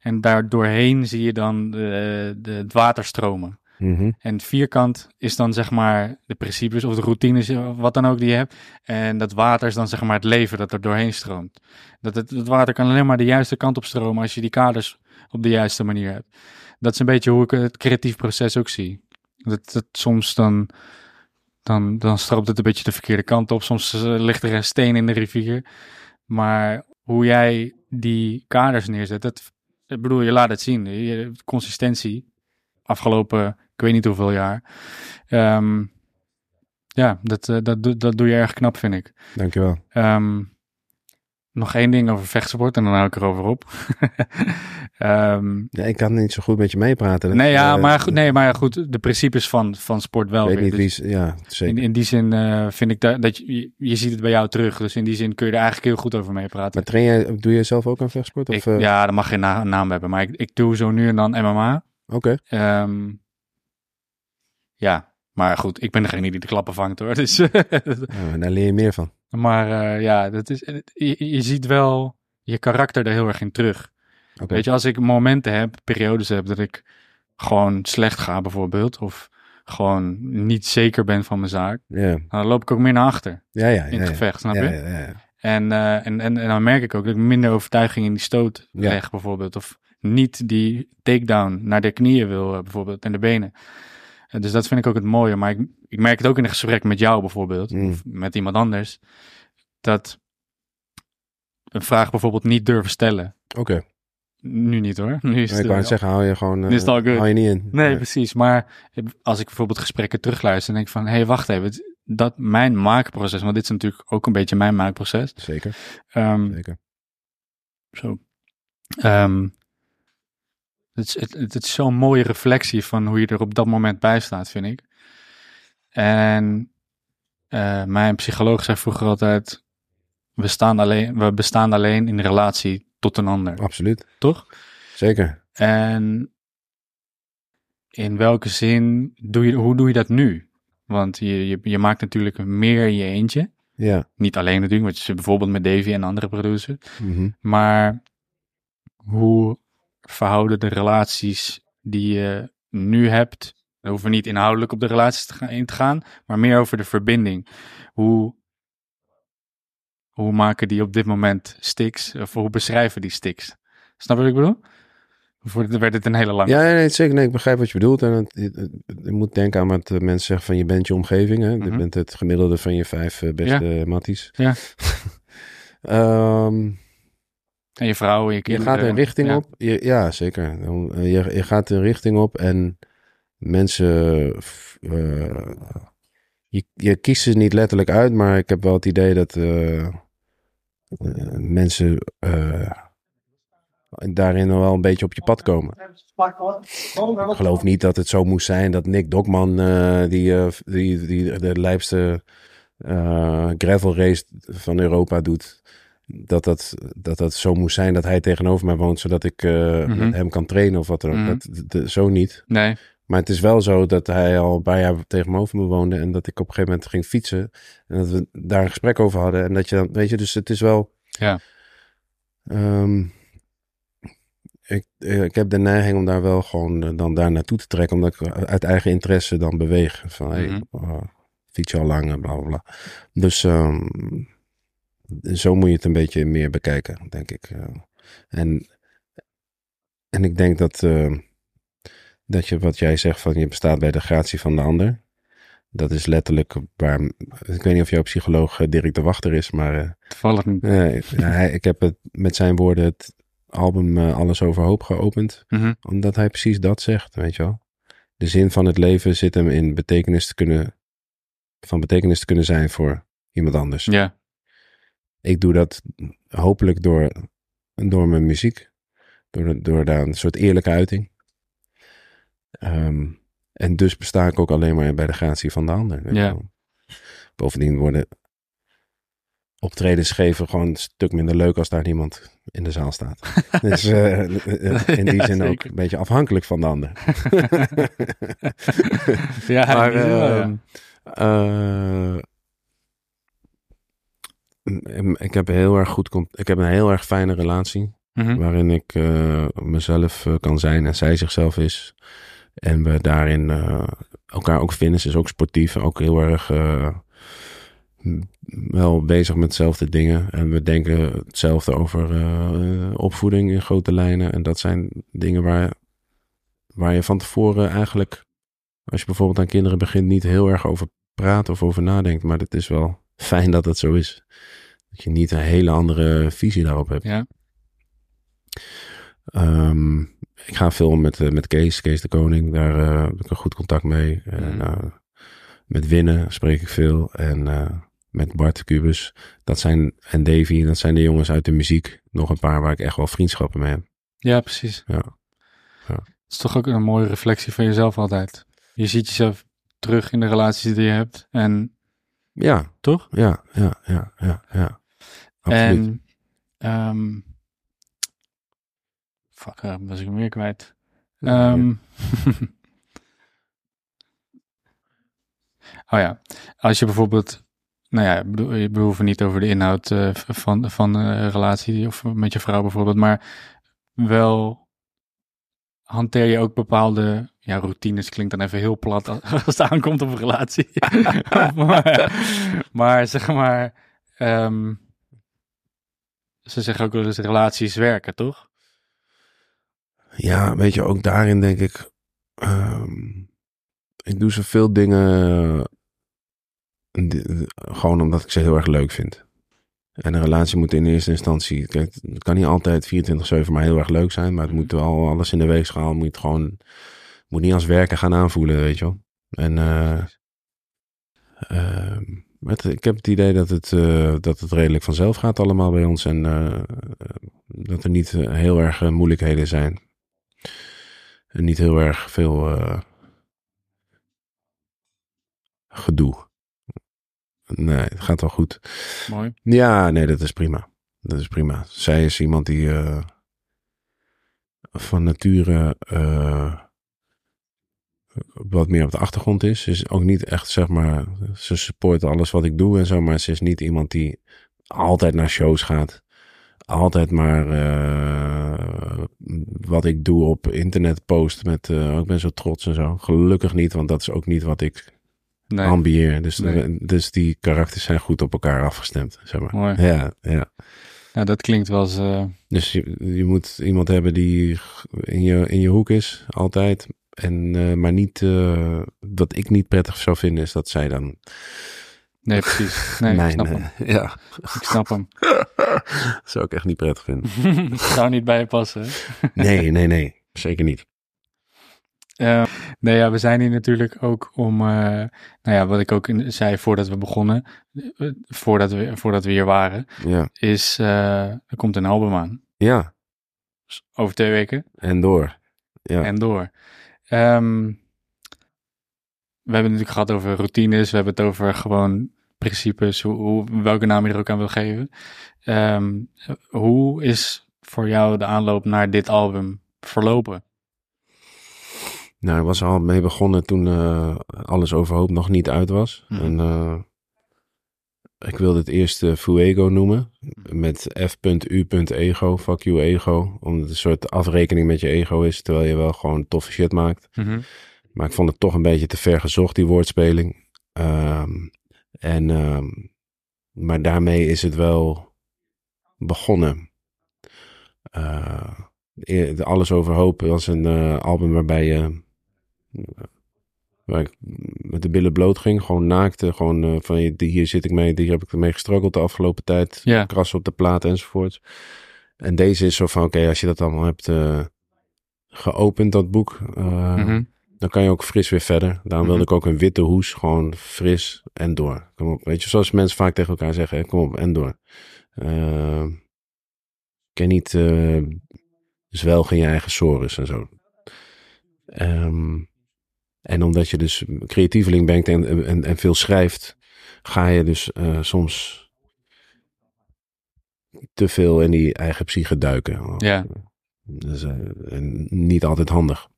En daar doorheen zie je dan de, de, het water stromen.
Mhm.
En vierkant is dan zeg maar de principes of de routines, of wat dan ook die je hebt. En dat water is dan zeg maar het leven dat er doorheen stroomt. Dat het, water kan alleen maar de juiste kant op stromen als je die kaders op de juiste manier hebt. Dat is een beetje hoe ik het creatief proces ook zie. Dat, soms dan, dan, dan stroomt het een beetje de verkeerde kant op. Soms eh, ligt er een steen in de rivier. Maar hoe jij die kaders neerzet, dat, bedoel, je laat het zien. Je, consistentie, afgelopen, ik weet niet hoeveel jaar. Ehm, ja, dat, eh, dat, doe- dat doe je erg knap, vind ik.
Dankjewel.
Ehm, nog één ding over vechtsport en dan hou ik erover op. <laughs> Ehm,
Ja, ik kan niet zo goed met je meepraten.
Nee, ja,
eh,
maar, goed, nee, maar goed, de principes van, van sport wel.
Ik weet
weer.
niet
Dus
wie... Ja, zeker.
in, in die zin eh, vind ik dat, dat je, je ziet het bij jou terug. Dus in die zin kun je er eigenlijk heel goed over meepraten.
Maar train jij, doe je zelf ook aan vechtsport? Of,
Ik- ja, dat mag geen na- naam hebben. Maar ik, ik doe zo nu en dan MMA.
Oké.
Ja, maar goed, ik ben degene die de klappen vangt hoor. <laughs> Dus,
Nou, daar leer je meer van.
maar eh, ja, dat is, je, je ziet wel je karakter er heel erg in terug. Weet je, als ik momenten heb, periodes heb dat ik gewoon slecht ga bijvoorbeeld. Of gewoon niet zeker ben van mijn zaak. Dan loop ik ook meer naar achter
ja, ja.
in
ja,
het
ja.
gevecht, snap je?
ja, ja, ja.
En, eh, en, en, en dan merk ik ook dat ik minder overtuiging in die stoot leg, bijvoorbeeld. Of niet die takedown naar de knieën wil, eh, bijvoorbeeld, en de benen. Eh, dus dat vind ik ook het mooie. Maar ik, ik merk het ook in een gesprek met jou, bijvoorbeeld,
Mm.
of met iemand anders, dat een vraag bijvoorbeeld niet durven stellen.
Oké.
Nu niet hoor. Nu is
Ik
het
wou het zeggen, hou je gewoon... eh,
Is het al good?
hou je niet in.
Nee, precies. Maar als ik bijvoorbeeld gesprekken terugluister, dan denk ik van, hé, hey, wacht even. Dat mijn maakproces, want dit is natuurlijk ook een beetje mijn maakproces.
Zeker,
Ehm,
zeker.
Zo. Ehm, het, is, het, het is zo'n mooie reflectie van hoe je er op dat moment bij staat, vind ik. En eh, mijn psycholoog zei vroeger altijd: we, staan alleen, we bestaan alleen in relatie tot een ander,
Absoluut.
toch?
Zeker.
En in welke zin doe je, hoe doe je dat nu? Want je, je, je maakt natuurlijk meer in je eentje.
Ja.
Niet alleen natuurlijk, want je zit bijvoorbeeld met Davy en andere producers.
Mhm.
Maar hoe verhouden de relaties die je nu hebt? We hoeven niet inhoudelijk op de relaties te gaan, in te gaan, maar meer over de verbinding. Hoe, hoe maken die op dit moment sticks? Of hoe beschrijven die sticks? Snap je wat ik bedoel? Of werd het een hele lange?
Ja, nee, zeker. Nee, ik begrijp wat je bedoelt. En je moet denken aan wat eh, mensen zeggen van je bent je omgeving. Hè? Je
Mhm.
bent het gemiddelde van je vijf eh, beste matties.
Ja. <laughs>
Ehm,
En je vrouw, je
je
kinderen.
gaat een richting
ja.
op. Je, ja, zeker. Eh, Je, je gaat een richting op en mensen... eh, je, je kiest ze niet letterlijk uit, maar ik heb wel het idee dat eh, mensen daarin wel een beetje op je pad komen. Ik geloof niet dat het zo moest zijn dat Nick Dokman, die, die, die de lijpste gravel race van Europa doet, dat dat, dat dat zo moest zijn dat hij tegenover mij woont, zodat ik eh,
Mhm.
met hem kan trainen of wat dan ook.
Mhm.
Dat, dat- zo niet.
Nee,
Maar het is wel zo dat hij al een paar jaar tegenover me woonde en dat ik op een gegeven moment ging fietsen en dat we daar een gesprek over hadden. En dat je dan, weet je, dus het is wel.
Ja.
Ehm, ik, ik heb de neiging om daar wel gewoon eh, dan daar naartoe te trekken, omdat ik uit eigen interesse dan beweeg. Van hey,
Mhm.
oh, fiets je al lang en bla bla bla. Dus ehm, zo moet je het een beetje meer bekijken, denk ik. eh. en, en ik denk dat, eh, dat je wat jij zegt van je bestaat bij de gratie van de ander. Dat is letterlijk waar. Ik weet niet of jouw psycholoog eh, Dirk de Wachter is, maar.
Toevallig niet.
hij, ik heb het met zijn woorden het album Alles Overhoop geopend.
Mhm.
Omdat hij precies dat zegt, weet je wel. De zin van het leven zit hem in betekenis te kunnen. van betekenis te kunnen zijn voor iemand anders.
Ja,
Ik doe dat hopelijk door, door mijn muziek. Door, door daar een soort eerlijke uiting. Ehm, en dus besta ik ook alleen maar bij de gratie van de ander.
Ja.
Bovendien worden optredens geven gewoon een stuk minder leuk als daar niemand in de zaal staat. <laughs> dus eh, <laughs> in die
Ja,
zin ook een beetje afhankelijk van de ander. <laughs>
ja,
Maar,
ja.
eh, ik heb heel erg goed, ik heb een heel erg fijne relatie.
Mhm.
waarin ik eh, mezelf eh, kan zijn en zij zichzelf is. En we daarin eh, elkaar ook vinden. Ze is ook sportief, ook heel erg wel bezig met dezelfde dingen. En we denken hetzelfde over opvoeding in grote lijnen. En dat zijn dingen waar, waar je van tevoren eigenlijk, als je bijvoorbeeld aan kinderen begint, niet heel erg over praat of over nadenkt. Maar het is wel fijn dat het zo is. Dat je niet een hele andere visie daarop hebt.
ja.
Ehm, ik ga veel met, eh, met Kees, Kees de Koning. Daar eh, heb ik een goed contact mee. En, eh, met Winnen spreek ik veel. En met Bart Cubus. Dat zijn, en Davy, dat zijn de jongens uit de muziek. Nog een paar waar ik echt wel vriendschappen mee heb.
ja, precies.
Ja.
Het is toch ook een mooie reflectie van jezelf altijd. Je ziet jezelf terug in de relaties die je hebt. En
Ja,
toch?
ja, ja, ja, ja. ja. Absoluut.
En, ehm fuck, uh, was ik hem weer kwijt. Ehm, <laughs> oh ja, als je bijvoorbeeld, nou ja, we hoeven niet over de inhoud eh, van, van een relatie of met je vrouw bijvoorbeeld, maar wel hanteer je ook bepaalde, ja, routines klinkt dan even heel plat als <laughs> als het aankomt op een relatie. <laughs> <laughs> maar, maar zeg maar, ehm, ze zeggen ook wel eens relaties werken, toch?
Ja, weet je, ook daarin denk ik. ehm, ik doe zoveel dingen. di- gewoon omdat ik ze heel erg leuk vind. En een relatie moet in eerste instantie. Kijk, het kan niet altijd 24-7 maar heel erg leuk zijn. Maar het moet wel alles in de weegschaal. Moet het gewoon. Moet niet als werken gaan aanvoelen, weet je wel. En. met, ik heb het idee dat het, eh, dat het redelijk vanzelf gaat allemaal bij ons. En eh, dat er niet heel erg moeilijkheden zijn. En niet heel erg veel gedoe. Nee, het gaat wel goed.
Mooi.
Ja, nee, dat is prima. Dat is prima. Zij is iemand die eh, van nature eh, wat meer op de achtergrond is. Ze is ook niet echt, zeg maar, ze support alles wat ik doe en zo, maar ze is niet iemand die altijd naar shows gaat. Altijd maar eh, wat ik doe op internet post met, ik ben zo trots en zo. Gelukkig niet, want dat is ook niet wat ik
Nee,
ambieer. Dus,
Nee.
dus die karakters zijn goed op elkaar afgestemd, zeg maar.
Mooi.
Ja, ja.
dat klinkt wel eens... eh,
Dus je, je moet iemand hebben die in je, in je hoek is, altijd. En, eh, maar niet, eh, wat ik niet prettig zou vinden, is dat zij dan
nee, precies. Nee, ik snap hem.
ja,
Ik snap hem. <laughs>
zou ik echt niet prettig vinden. <laughs>
Zou niet bij je passen. <laughs>
Nee, nee, nee. Zeker niet.
Eh, nee, ja, we zijn hier natuurlijk ook om, eh, nou ja, wat ik ook in- zei voordat we begonnen, voordat we, voordat we hier waren,
Ja,
is, er komt een album aan.
ja.
Over twee weken
En door. Ja.
en door. Ehm, we hebben het natuurlijk gehad over routines, we hebben het over gewoon principes, hoe, hoe, welke naam je er ook aan wil geven. Ehm, hoe is voor jou de aanloop naar dit album verlopen?
Nou, ik was al mee begonnen toen eh, alles overhoop nog niet uit was.
Mhm.
En eh, ik wilde het eerst Fuego noemen. Met f.u.ego, fuck you ego. Omdat het een soort afrekening met je ego is. Terwijl je wel gewoon toffe shit maakt. Maar ik vond het toch een beetje te ver gezocht, die woordspeling. Ehm, en, ehm, maar daarmee is het wel begonnen. Eh, Alles Overhoop was een eh, album waarbij je... waar ik met de billen bloot ging. Gewoon naakte. Gewoon eh, van hier zit ik mee, hier heb ik ermee gestruggeld de afgelopen tijd.
Ja.
Krassen op de plaat enzovoort. En deze is zo van, oké, als je dat allemaal hebt eh, geopend, dat boek, eh,
Mhm.
dan kan je ook fris weer verder. Daarom wilde ik ook een witte hoes, gewoon fris en door. Kom op, weet je, zoals mensen vaak tegen elkaar zeggen, hè, kom op en door. Eh, ik ken niet zwelgen in je eigen sores en zo. Ehm, en omdat je dus creatieveling bent en, en, en veel schrijft, ga je dus eh, soms te veel in die eigen psyche duiken.
Ja.
Dus, eh, en niet altijd handig.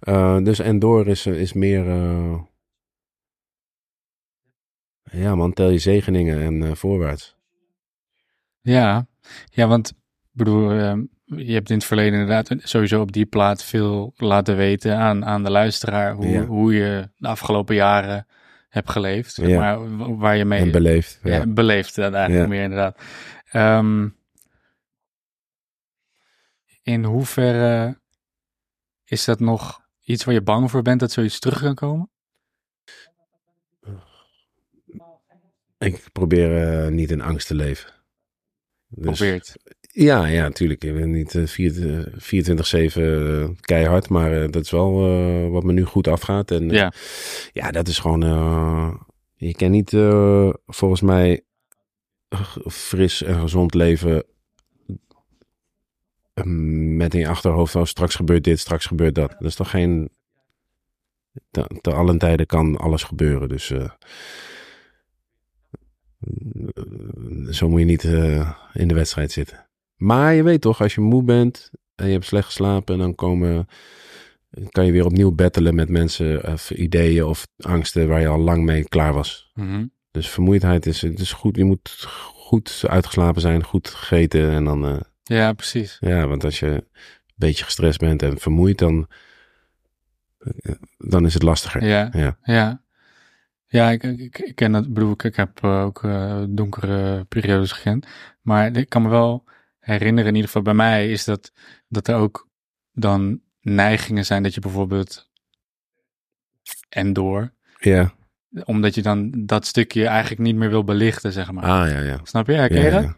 Eh, dus Endor is, eh, is meer. eh, ja, man, tel je zegeningen en eh, voorwaarts.
Ja, ja, want ik bedoel, ehm, je hebt in het verleden inderdaad sowieso op die plaat veel laten weten aan, aan de luisteraar hoe,
Ja.
hoe je de afgelopen jaren hebt geleefd, zeg maar, wa- waar je mee
En beleefd.
ja.
Ja.
beleefd dat eigenlijk meer inderdaad. Ehm, in hoeverre is dat nog iets waar je bang voor bent dat zoiets terug kan komen?
Ik probeer eh, niet in angst te leven. Dus,
Probeert.
Ja, ja, natuurlijk. Ik ben niet eh, vier- eh, 24-7 eh, keihard, maar eh, dat is wel eh, wat me nu goed afgaat. En eh,
Ja,
Ja, dat is gewoon. eh, je kan niet eh, volgens mij fris en gezond leven. eh, Met in je achterhoofd, oh, straks gebeurt dit, straks gebeurt dat. Dat is toch geen. Te, te allen tijden kan alles gebeuren. Dus. eh, eh, zo moet je niet eh, in de wedstrijd zitten. Maar je weet toch, als je moe bent en je hebt slecht geslapen, dan komen kan je weer opnieuw battelen met mensen of ideeën of angsten waar je al lang mee klaar was.
mhm.
Dus vermoeidheid is, het is goed. Je moet goed uitgeslapen zijn, goed gegeten. En dan, eh,
ja precies.
ja, want als je een beetje gestrest bent en vermoeid, dan, eh, dan is het lastiger.
Ja,
Ja.
ja. Ja, ik, ik, ik ken dat, ik bedoel, ik, ik heb eh, ook donkere periodes gekend. Maar ik kan me wel herinneren, in ieder geval bij mij, is dat, dat er ook dan neigingen zijn dat je bijvoorbeeld en door,
Ja.
omdat je dan dat stukje eigenlijk niet meer wil belichten, zeg maar.
Ah, ja, ja.
Snap je? Herken je
ja.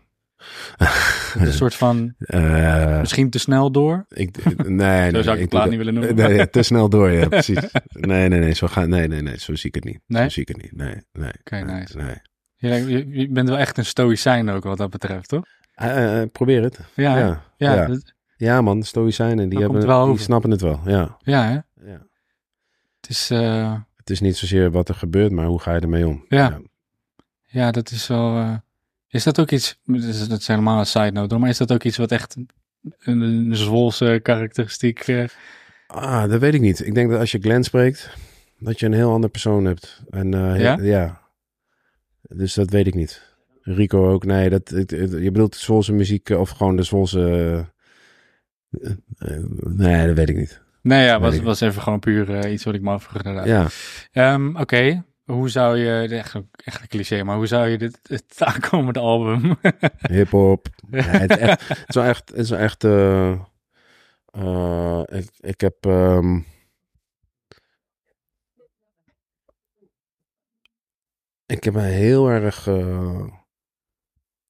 Een soort van,
Eh,
misschien te snel door.
ik, <laughs> nee,
Zo
nee,
zou ik de
doe
plaat niet willen noemen.
Nee, nee, te snel door, ja, <laughs> precies. Nee, nee, nee, zo, ga, nee, nee, nee, zo zie ik het niet.
Nee?
Zo zie ik het niet. Nee, nee.
Oké,
nee,
nice.
Nee.
Je bent wel echt een stoïcijn ook wat dat betreft, toch?
Eh, eh, probeer het.
Ja, ja.
Ja, man, Stoïcijnen, die, hebben, die
over.
snappen het wel. Ja.
ja hè?
ja.
Het is, eh,
Het is niet zozeer wat er gebeurt, maar hoe ga je ermee om?
Ja. Ja, dat is wel. eh, is dat ook iets. Dat is, dat is helemaal een side note, maar is dat ook iets wat echt een, een Zwolse karakteristiek. eh,
Ah, dat weet ik niet. Ik denk dat als je Glenn spreekt, dat je een heel ander persoon hebt. En, eh,
Ja?
ja? Dus dat weet ik niet. Rico ook. Nee, dat, het- het- je bedoelt de Zwolse muziek eh, of gewoon de Zwolse... eh, eh, nee, dat weet ik niet.
nee, ja, was, was even gewoon puur iets wat ik me afvroeg.
Ja.
Ehm, Oké, hoe zou je. Echt, een- echt een cliché, maar hoe zou je dit, het aankomende album. <laughs>
Hip-hop. Ja, het, is echt, <laughs> het is wel echt. Het is wel echt eh, eh, ik, ik heb. ehm, ik heb een heel erg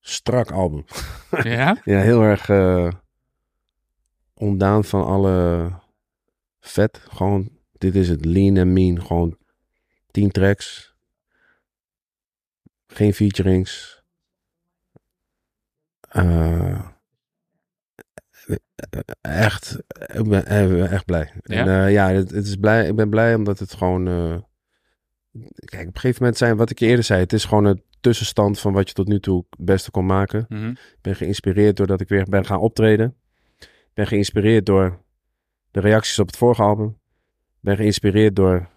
strak album. <laughs>
ja?
Ja, heel erg eh, ontdaan van alle vet. Gewoon, dit is het lean en mean. Gewoon 10 tracks. Geen featurings. Eh, echt, ik ben eh, echt blij.
Ja?
En, eh, ja, het, het is blij, ik ben blij omdat het gewoon... eh, kijk, op een gegeven moment zijn, wat ik je eerder zei, het is gewoon een tussenstand van wat je tot nu toe het beste kon maken.
Mhm.
Ik ben geïnspireerd doordat ik weer ben gaan optreden. Ik ben geïnspireerd door de reacties op het vorige album. Ik ben geïnspireerd door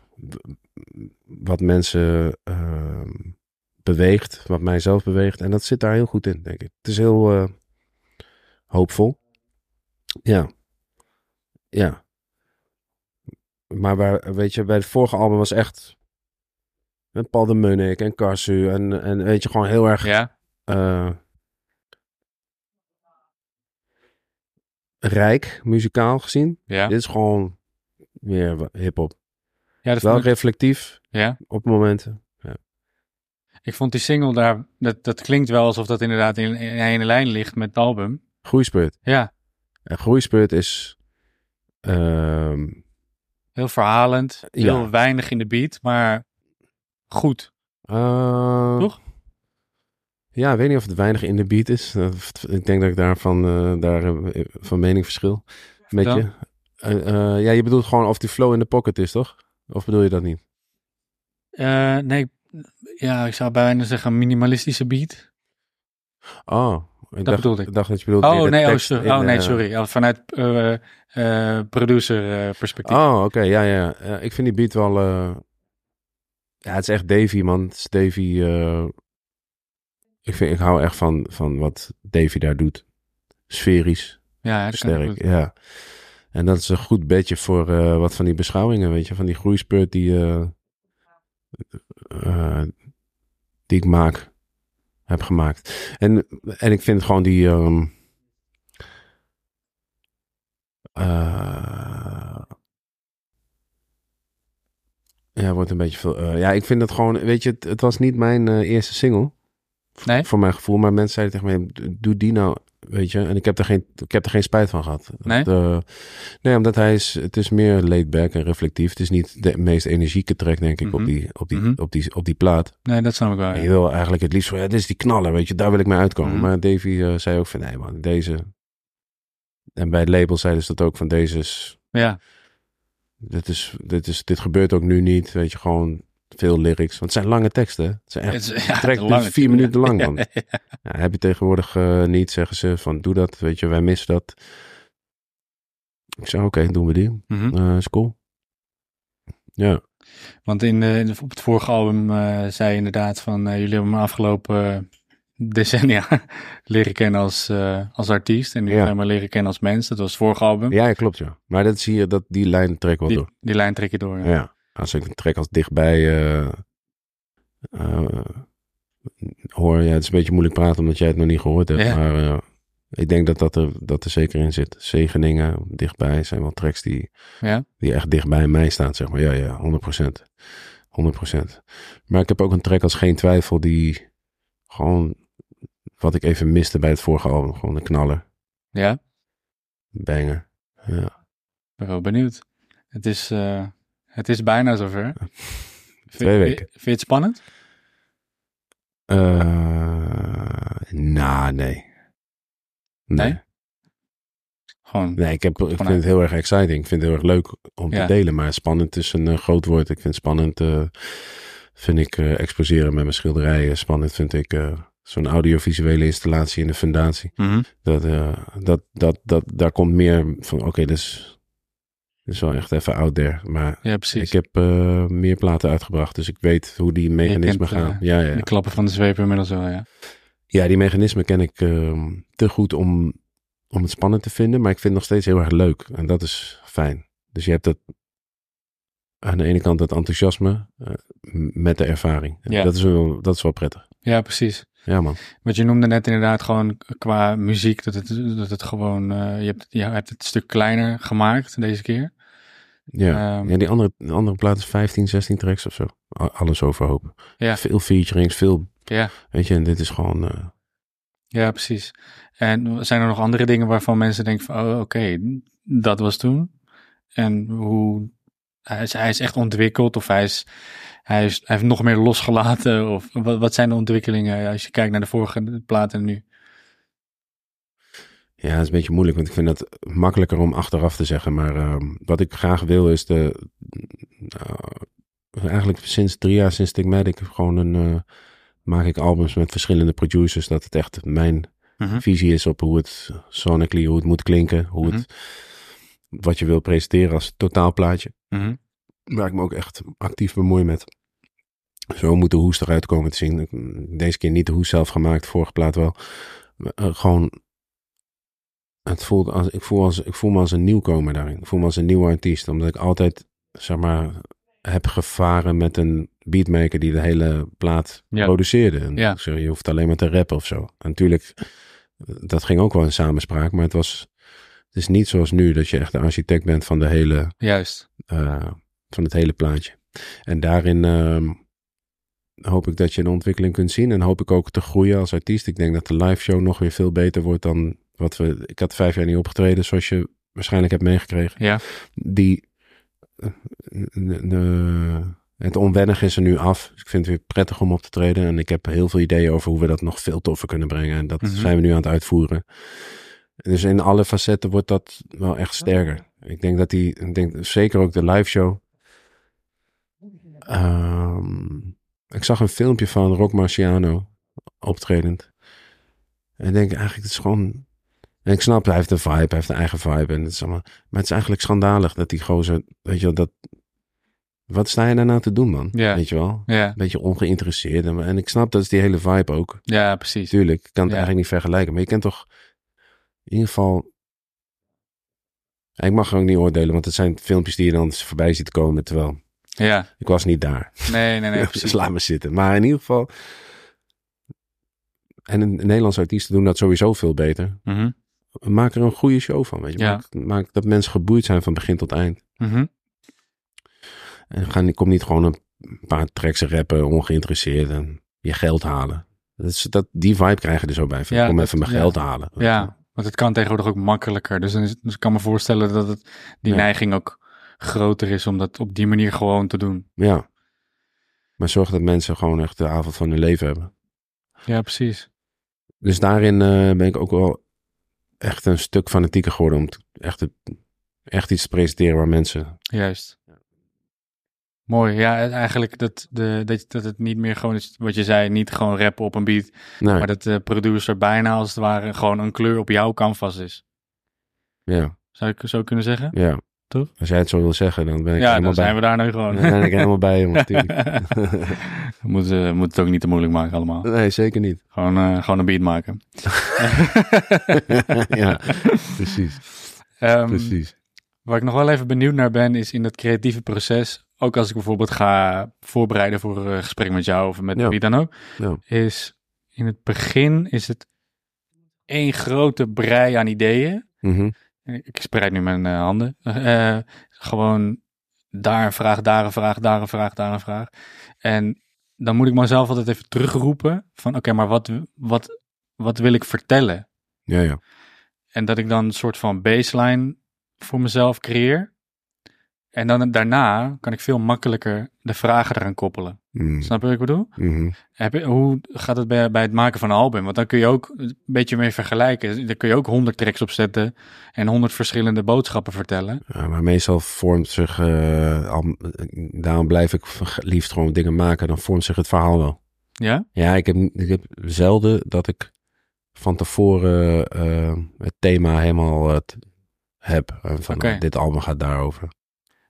wat mensen ehm, beweegt, wat mij zelf beweegt. En dat zit daar heel goed in, denk ik. Het is heel eh, hoopvol. Ja. Ja. Maar waar, weet je, bij het vorige album was echt... En Paul de Munnik en Karsu en, en weet je, gewoon heel erg...
Ja,
eh, rijk, muzikaal gezien.
ja.
Dit is gewoon meer hip-hop.
Ja, dat
Wel
vond ik,
reflectief
ja.
op momenten.
ik vond die single daar, dat, dat klinkt wel alsof dat inderdaad in, in een lijn ligt met het album.
Groeispurt.
Ja,
En groeispurt is... ehm,
heel verhalend, heel
Ja.
weinig in de beat, maar goed.
eh,
Toch?
Ja, ik weet niet of het weinig in de beat is. Eh, Ik denk dat ik daarvan uh, daar, eh, van mening verschil met je. Eh, eh, ja, je bedoelt gewoon of die flow in de pocket is, toch? Of bedoel je dat niet?
Eh, nee, ja, ik zou bijna zeggen minimalistische beat.
Oh, ik dacht,
bedoelde ik.
dacht dat je bedoelde...
Oh
de
nee, oh, sorry.
in,
oh, nee,
eh,
sorry. Vanuit eh eh, producer eh, perspectief.
Oh, oké, ja, ja. ja. ik vind die beat wel... Ja, het is echt Davy, man. Het is Davy... eh, Ik, vind, ik hou echt van, van wat Davy daar doet. Sferisch,
ja,
sterk, ja. En dat is een goed bedje voor eh, wat van die beschouwingen, weet je. Van die groeispurt die, eh, die ik maak, heb gemaakt. En, en ik vind gewoon die... ehm, ja, wordt een beetje veel... eh, ja, ik vind het gewoon... Weet je, het, het was niet mijn eh, eerste single.
Nee?
Voor mijn gevoel. Maar mensen zeiden tegen mij, doe die nou, weet je. En ik heb er geen, ik heb er geen spijt van gehad.
Nee?
Dat, eh, nee, omdat hij is, het is meer laid back en reflectief. Het is niet de meest energieke track, denk ik,
Mhm.
op, die, op, die,
Mhm.
op, die, op die plaat.
Nee, dat snap ik wel. Ja.
je wil eigenlijk het liefst van, ja, dit is die knaller, weet je. Daar wil ik mee uitkomen.
Mhm.
Maar Davy zei ook van, nee man, deze... En bij het label zeiden ze dat ook van, deze is...
Ja,
Dit, is, dit, is, dit gebeurt ook nu niet, weet je, gewoon veel lyrics. Want het zijn lange teksten. Het zijn echt
het is, ja,
track
een
duurt
lange-
vier minuten lang. <laughs>
Ja,
Ja, heb je tegenwoordig eh, niet, zeggen ze van doe dat, weet je, wij missen dat. Ik zeg oké, doen we die.
Mhm.
Eh is cool. Ja,
Want in, in- op het vorige album zei je inderdaad van jullie hebben me afgelopen decennia <laughs> leren kennen als, eh, als artiest. En nu
Ja.
we leren kennen als mens. Dat was het vorige album.
ja, ja, klopt ja. Maar dat zie je, dat die lijn trek wel
die,
door.
die lijn trek je door. Ja.
Ja. Als ik een track als dichtbij eh, eh, hoor, ja, het is een beetje moeilijk praten omdat jij het nog niet gehoord hebt. Maar ik denk dat dat er, dat er zeker in zit. Zegeningen, dichtbij zijn wel tracks die,
Ja?
die echt dichtbij mij staan, zeg maar. Ja, ja, 100%. 100%. Maar ik heb ook een track als Geen Twijfel die gewoon, wat ik even miste bij het vorige album, gewoon een knaller,
Ja?
banger. Ja.
Ik ben wel benieuwd. Het is, eh, het is bijna zover. <laughs>
Twee
Vind-
weken.
Vind je het spannend?
Nou, nee. Nee.
Nee? Gewoon,
Nee, ik, heb, ik vind het heel erg exciting. Ik vind het heel erg leuk om
Ja.
te delen. Maar spannend is een eh, groot woord. Ik vind spannend, vind ik eh, exposeren met mijn schilderijen. Spannend vind ik zo'n audiovisuele installatie in de fundatie.
Mhm.
Dat, eh, dat, dat, dat, daar komt meer van, oké, dat is, dat is wel echt even out there. Maar
Ja, precies.
ik heb eh, meer platen uitgebracht, dus ik weet hoe die mechanismen
kent,
gaan.
eh,
ja, ja,
De klappen van de zweep inmiddels wel, ja.
ja, die mechanismen ken ik ehm, te goed om, om het spannend te vinden, maar ik vind het nog steeds heel erg leuk. En dat is fijn. Dus je hebt dat aan de ene kant dat enthousiasme met de ervaring.
Ja.
Dat, is wel, dat is wel prettig.
Ja, precies.
Ja, man.
Want je noemde net inderdaad gewoon qua muziek dat het, dat het gewoon, eh, je, hebt, je hebt het een stuk kleiner gemaakt deze keer.
Ja.
Ehm,
ja, die andere, de andere plaat is 15, 16 tracks of zo. Alles overhoop.
Ja.
Veel featurings, veel,
Ja,
weet je, en dit is gewoon... eh,
ja, precies. En zijn er nog andere dingen waarvan mensen denken van, oh, oké, dat was toen. En hoe, hij is, hij is echt ontwikkeld of hij, is, hij, is, hij heeft nog meer losgelaten. Of wat, wat zijn de ontwikkelingen als je kijkt naar de vorige platen nu?
Ja, het is een beetje moeilijk, want ik vind het makkelijker om achteraf te zeggen. Maar ehm, wat ik graag wil is de... nou, eigenlijk sinds drie jaar, sinds Stigmatic, gewoon een... eh, maak ik albums met verschillende producers. Dat het echt mijn
Mhm.
visie is op hoe het sonically, hoe het moet klinken. Hoe het, wat je wil presenteren als totaalplaatje.
Mhm.
Waar ik me ook echt actief bemoei met. Zo moet de hoes eruit komen te zien. Deze keer niet de hoes zelf gemaakt, vorige plaat wel. Eh, gewoon het voelt als, ik, voel als, ik voel me als een nieuwkomer daarin. Ik voel me als een nieuwe artiest. Omdat ik altijd, zeg maar, heb gevaren met een beatmaker die de hele plaat
Ja.
produceerde. En
Ja.
ik zeg, je hoeft alleen maar te rappen of zo. En natuurlijk, dat ging ook wel in samenspraak. Maar het was, is niet zoals nu dat je echt de architect bent van de hele,
Juist.
eh, van het hele plaatje. En daarin ehm, hoop ik dat je een ontwikkeling kunt zien. En hoop ik ook te groeien als artiest. Ik denk dat de live show nog weer veel beter wordt dan wat we... Ik had vijf jaar niet opgetreden, zoals je waarschijnlijk hebt meegekregen.
Ja.
Die... eh, de- de- het onwennig is er nu af. Dus ik vind het weer prettig om op te treden. En ik heb heel veel ideeën over hoe we dat nog veel toffer kunnen brengen. En dat
Mhm.
zijn we nu aan het uitvoeren. Dus in alle facetten wordt dat wel echt sterker. Ik denk dat die, ik denk zeker ook de live show. Ehm, ik zag een filmpje van Rock Marciano optredend. En ik denk eigenlijk, het is gewoon. En ik snap, hij heeft een vibe, hij heeft een eigen vibe. En het is allemaal, maar het is eigenlijk schandalig dat die gozer, weet je wel, dat. Wat sta je daar nou te doen, man?
Ja.
Weet je wel?
Ja,
Een beetje ongeïnteresseerd. En, en ik snap dat is die hele vibe ook.
ja precies.
Tuurlijk, ik kan het
Ja.
eigenlijk niet vergelijken. Maar je kent toch in ieder geval... Ja, Ik mag ook niet oordelen, want het zijn filmpjes die je dan voorbij ziet komen. Terwijl,
Ja,
ik was niet daar.
nee, nee, nee, <laughs>
dus laat me zitten. Maar in ieder geval... En een, Nederlandse artiesten doen dat sowieso veel beter.
Mhm,
Maak er een goede show van, weet je.
Ja.
Maak, maak dat mensen geboeid zijn van begin tot eind.
mhm.
En ga, kom niet gewoon een paar tracks rappen, ongeïnteresseerd en je geld halen. Dat is, dat, die vibe krijg je er zo bij. Van,
Ja,
kom
dat-
even mijn
ja.
geld halen.
Ja, want het kan tegenwoordig ook makkelijker. Dus, dan is- dus ik kan me voorstellen dat het, die
Ja.
neiging ook groter is om dat op die manier gewoon te doen.
Ja. Maar zorg dat mensen gewoon echt de avond van hun leven hebben.
Ja, precies.
Dus daarin eh, ben ik ook wel echt een stuk fanatieker geworden om echt, echt iets te presenteren waar mensen...
Juist. Mooi. Ja, eigenlijk dat, de, dat, dat het niet meer gewoon is, wat je zei, niet gewoon rappen op een beat.
Nee,
Maar dat de producer bijna als het ware gewoon een kleur op jouw canvas is.
ja,
Zou ik zo kunnen zeggen?
ja.
Toch?
Als jij het zo wil zeggen, dan ben ik
Ja,
helemaal
dan zijn we
bij.
daar nu gewoon.
Dan ben ik helemaal bij, jongen, natuurlijk. <laughs>
we moeten, we moeten het ook niet te moeilijk maken allemaal.
Nee, zeker niet.
Gewoon, eh, gewoon een beat maken. <laughs>
ja, precies,
Ehm,
precies.
Waar ik nog wel even benieuwd naar ben, is in dat creatieve proces. Ook als ik bijvoorbeeld ga voorbereiden voor een gesprek met jou of met
Ja.
wie dan ook.
Ja.
Is in het begin is het één grote brei aan ideeën.
Mhm.
Ik spreid nu mijn eh, handen. Eh, gewoon daar een vraag, daar een vraag, daar een vraag, daar een vraag. En dan moet ik mezelf altijd even terugroepen van oké, maar wat, wat, wat wil ik vertellen?
Ja, ja.
En dat ik dan een soort van baseline voor mezelf creëer. En dan daarna kan ik veel makkelijker de vragen eraan koppelen.
Mhm.
Snap je wat ik bedoel?
Mhm.
Heb je, hoe gaat het bij, bij het maken van een album? Want dan kun je ook een beetje mee vergelijken. Dan kun je ook honderd tracks opzetten en honderd verschillende boodschappen vertellen.
Ja, maar meestal vormt zich, eh, al, daarom blijf ik liefst gewoon dingen maken, dan vormt zich het verhaal wel.
Ja?
Ja, ik heb, ik heb zelden dat ik van tevoren eh, het thema helemaal eh, heb. En van dit album gaat daarover.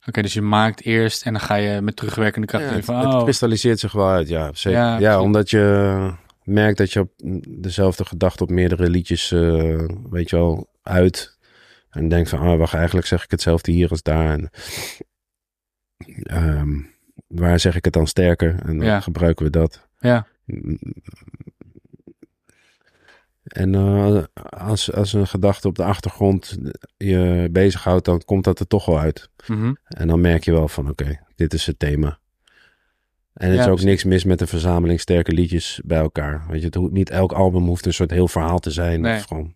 Oké, dus je maakt eerst en dan ga je met terugwerkende kracht
Ja,
weer
het,
van,
het
oh,
kristalliseert zich wel uit, ja. Zeker.
Ja,
omdat je merkt dat je op dezelfde gedachte op meerdere liedjes, eh, weet je wel, uit. En denkt van, ah, wacht, eigenlijk zeg ik hetzelfde hier als daar. En, ehm, waar zeg ik het dan sterker? En dan
Ja.
gebruiken we dat.
ja,
En eh, als, als een gedachte op de achtergrond je bezighoudt, dan komt dat er toch wel uit.
mhm.
En dan merk je wel van, oké, dit is het thema. En er
Ja,
is ook
precies.
niks mis met een verzameling sterke liedjes bij elkaar. Weet je, het hoeft, niet elk album hoeft een soort heel verhaal te zijn.
Nee.
Of gewoon...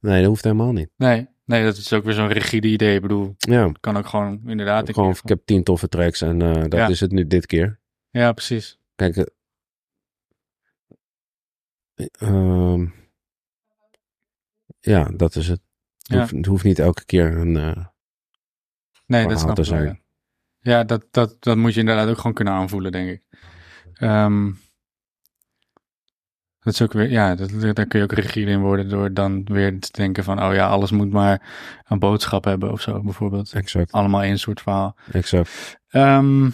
nee, dat hoeft helemaal niet.
nee, nee, dat is ook weer zo'n rigide idee. Ik bedoel,
Ja,
kan ook gewoon inderdaad. een
gewoon, ik heb tien toffe tracks en eh, dat
Ja.
is het nu dit keer.
Ja, precies.
Kijk, ehm, ja, dat is het. Het,
Ja.
hoeft, het hoeft niet elke keer een... eh,
Nee, dat snap
te zijn.
Ja, ja dat, dat, dat moet je inderdaad ook gewoon kunnen aanvoelen, denk ik. Ehm, dat is ook weer, ja, dat, daar kun je ook rigide in worden door dan weer te denken van, oh ja, alles moet maar een boodschap hebben of zo, bijvoorbeeld.
exact,
Allemaal één soort verhaal.
exact.
Ehm,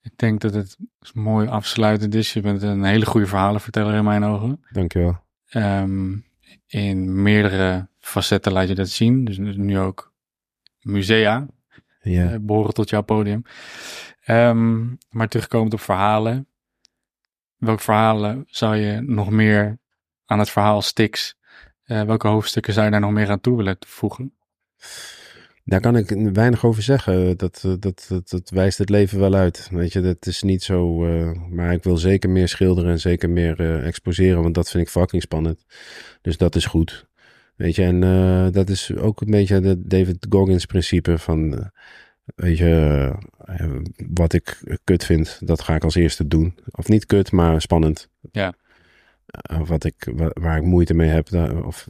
ik denk dat het mooi afsluitend is. Je bent een hele goede verhalenverteller in mijn ogen.
Dankjewel.
Ehm, in meerdere facetten laat je dat zien. Dus nu ook musea eh, behoren tot jouw podium. Ehm, maar terugkomend op verhalen. Welke verhalen zou je nog meer aan het verhaal Stix, eh, welke hoofdstukken zou je daar nog meer aan toe willen voegen?
Daar kan ik weinig over zeggen. Dat, eh, dat, dat, dat wijst het leven wel uit. Weet je, dat is niet zo. eh, maar ik wil zeker meer schilderen en zeker meer eh, exposeren, want dat vind ik fucking spannend. Dus dat is goed. Weet je, en dat is ook een beetje het David Goggins principe van. weet je, wat ik kut vind, dat ga ik als eerste doen. Of niet kut, maar spannend.
Ja.
Wat ik, wa- waar ik moeite mee heb, daar, of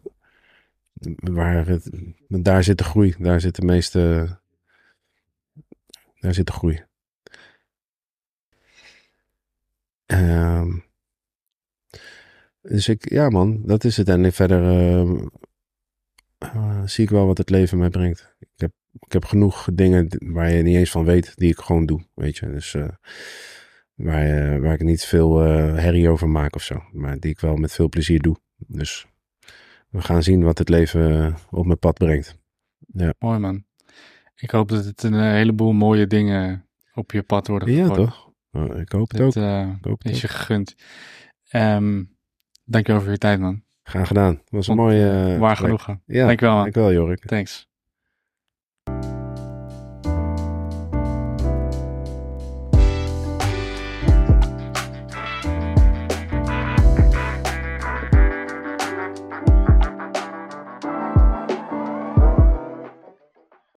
waar het, daar zit de groei. Daar zit de meeste. Daar zit de groei. Ehm, dus ik, ja man, dat is het. En verder ehm, eh, zie ik wel wat het leven mij brengt. Ik heb, ik heb genoeg dingen waar je niet eens van weet, die ik gewoon doe, weet je. Dus eh, waar, waar ik niet veel eh, herrie over maak of zo. Maar die ik wel met veel plezier doe. Dus we gaan zien wat het leven eh, op mijn pad brengt.
Mooi man. Ik hoop dat het een eh, heleboel mooie dingen op je pad worden
Ja,
gegooid.
toch? Eh, ik hoop het
Dat
ook.
eh,
Ik hoop het
is
ook.
je gegund. Ehm dankjewel voor je tijd man.
Graag gedaan. Het was een mooie... eh,
Waar genoegen.
Ja,
Dankjewel man.
dankjewel Jorik.
Thanks.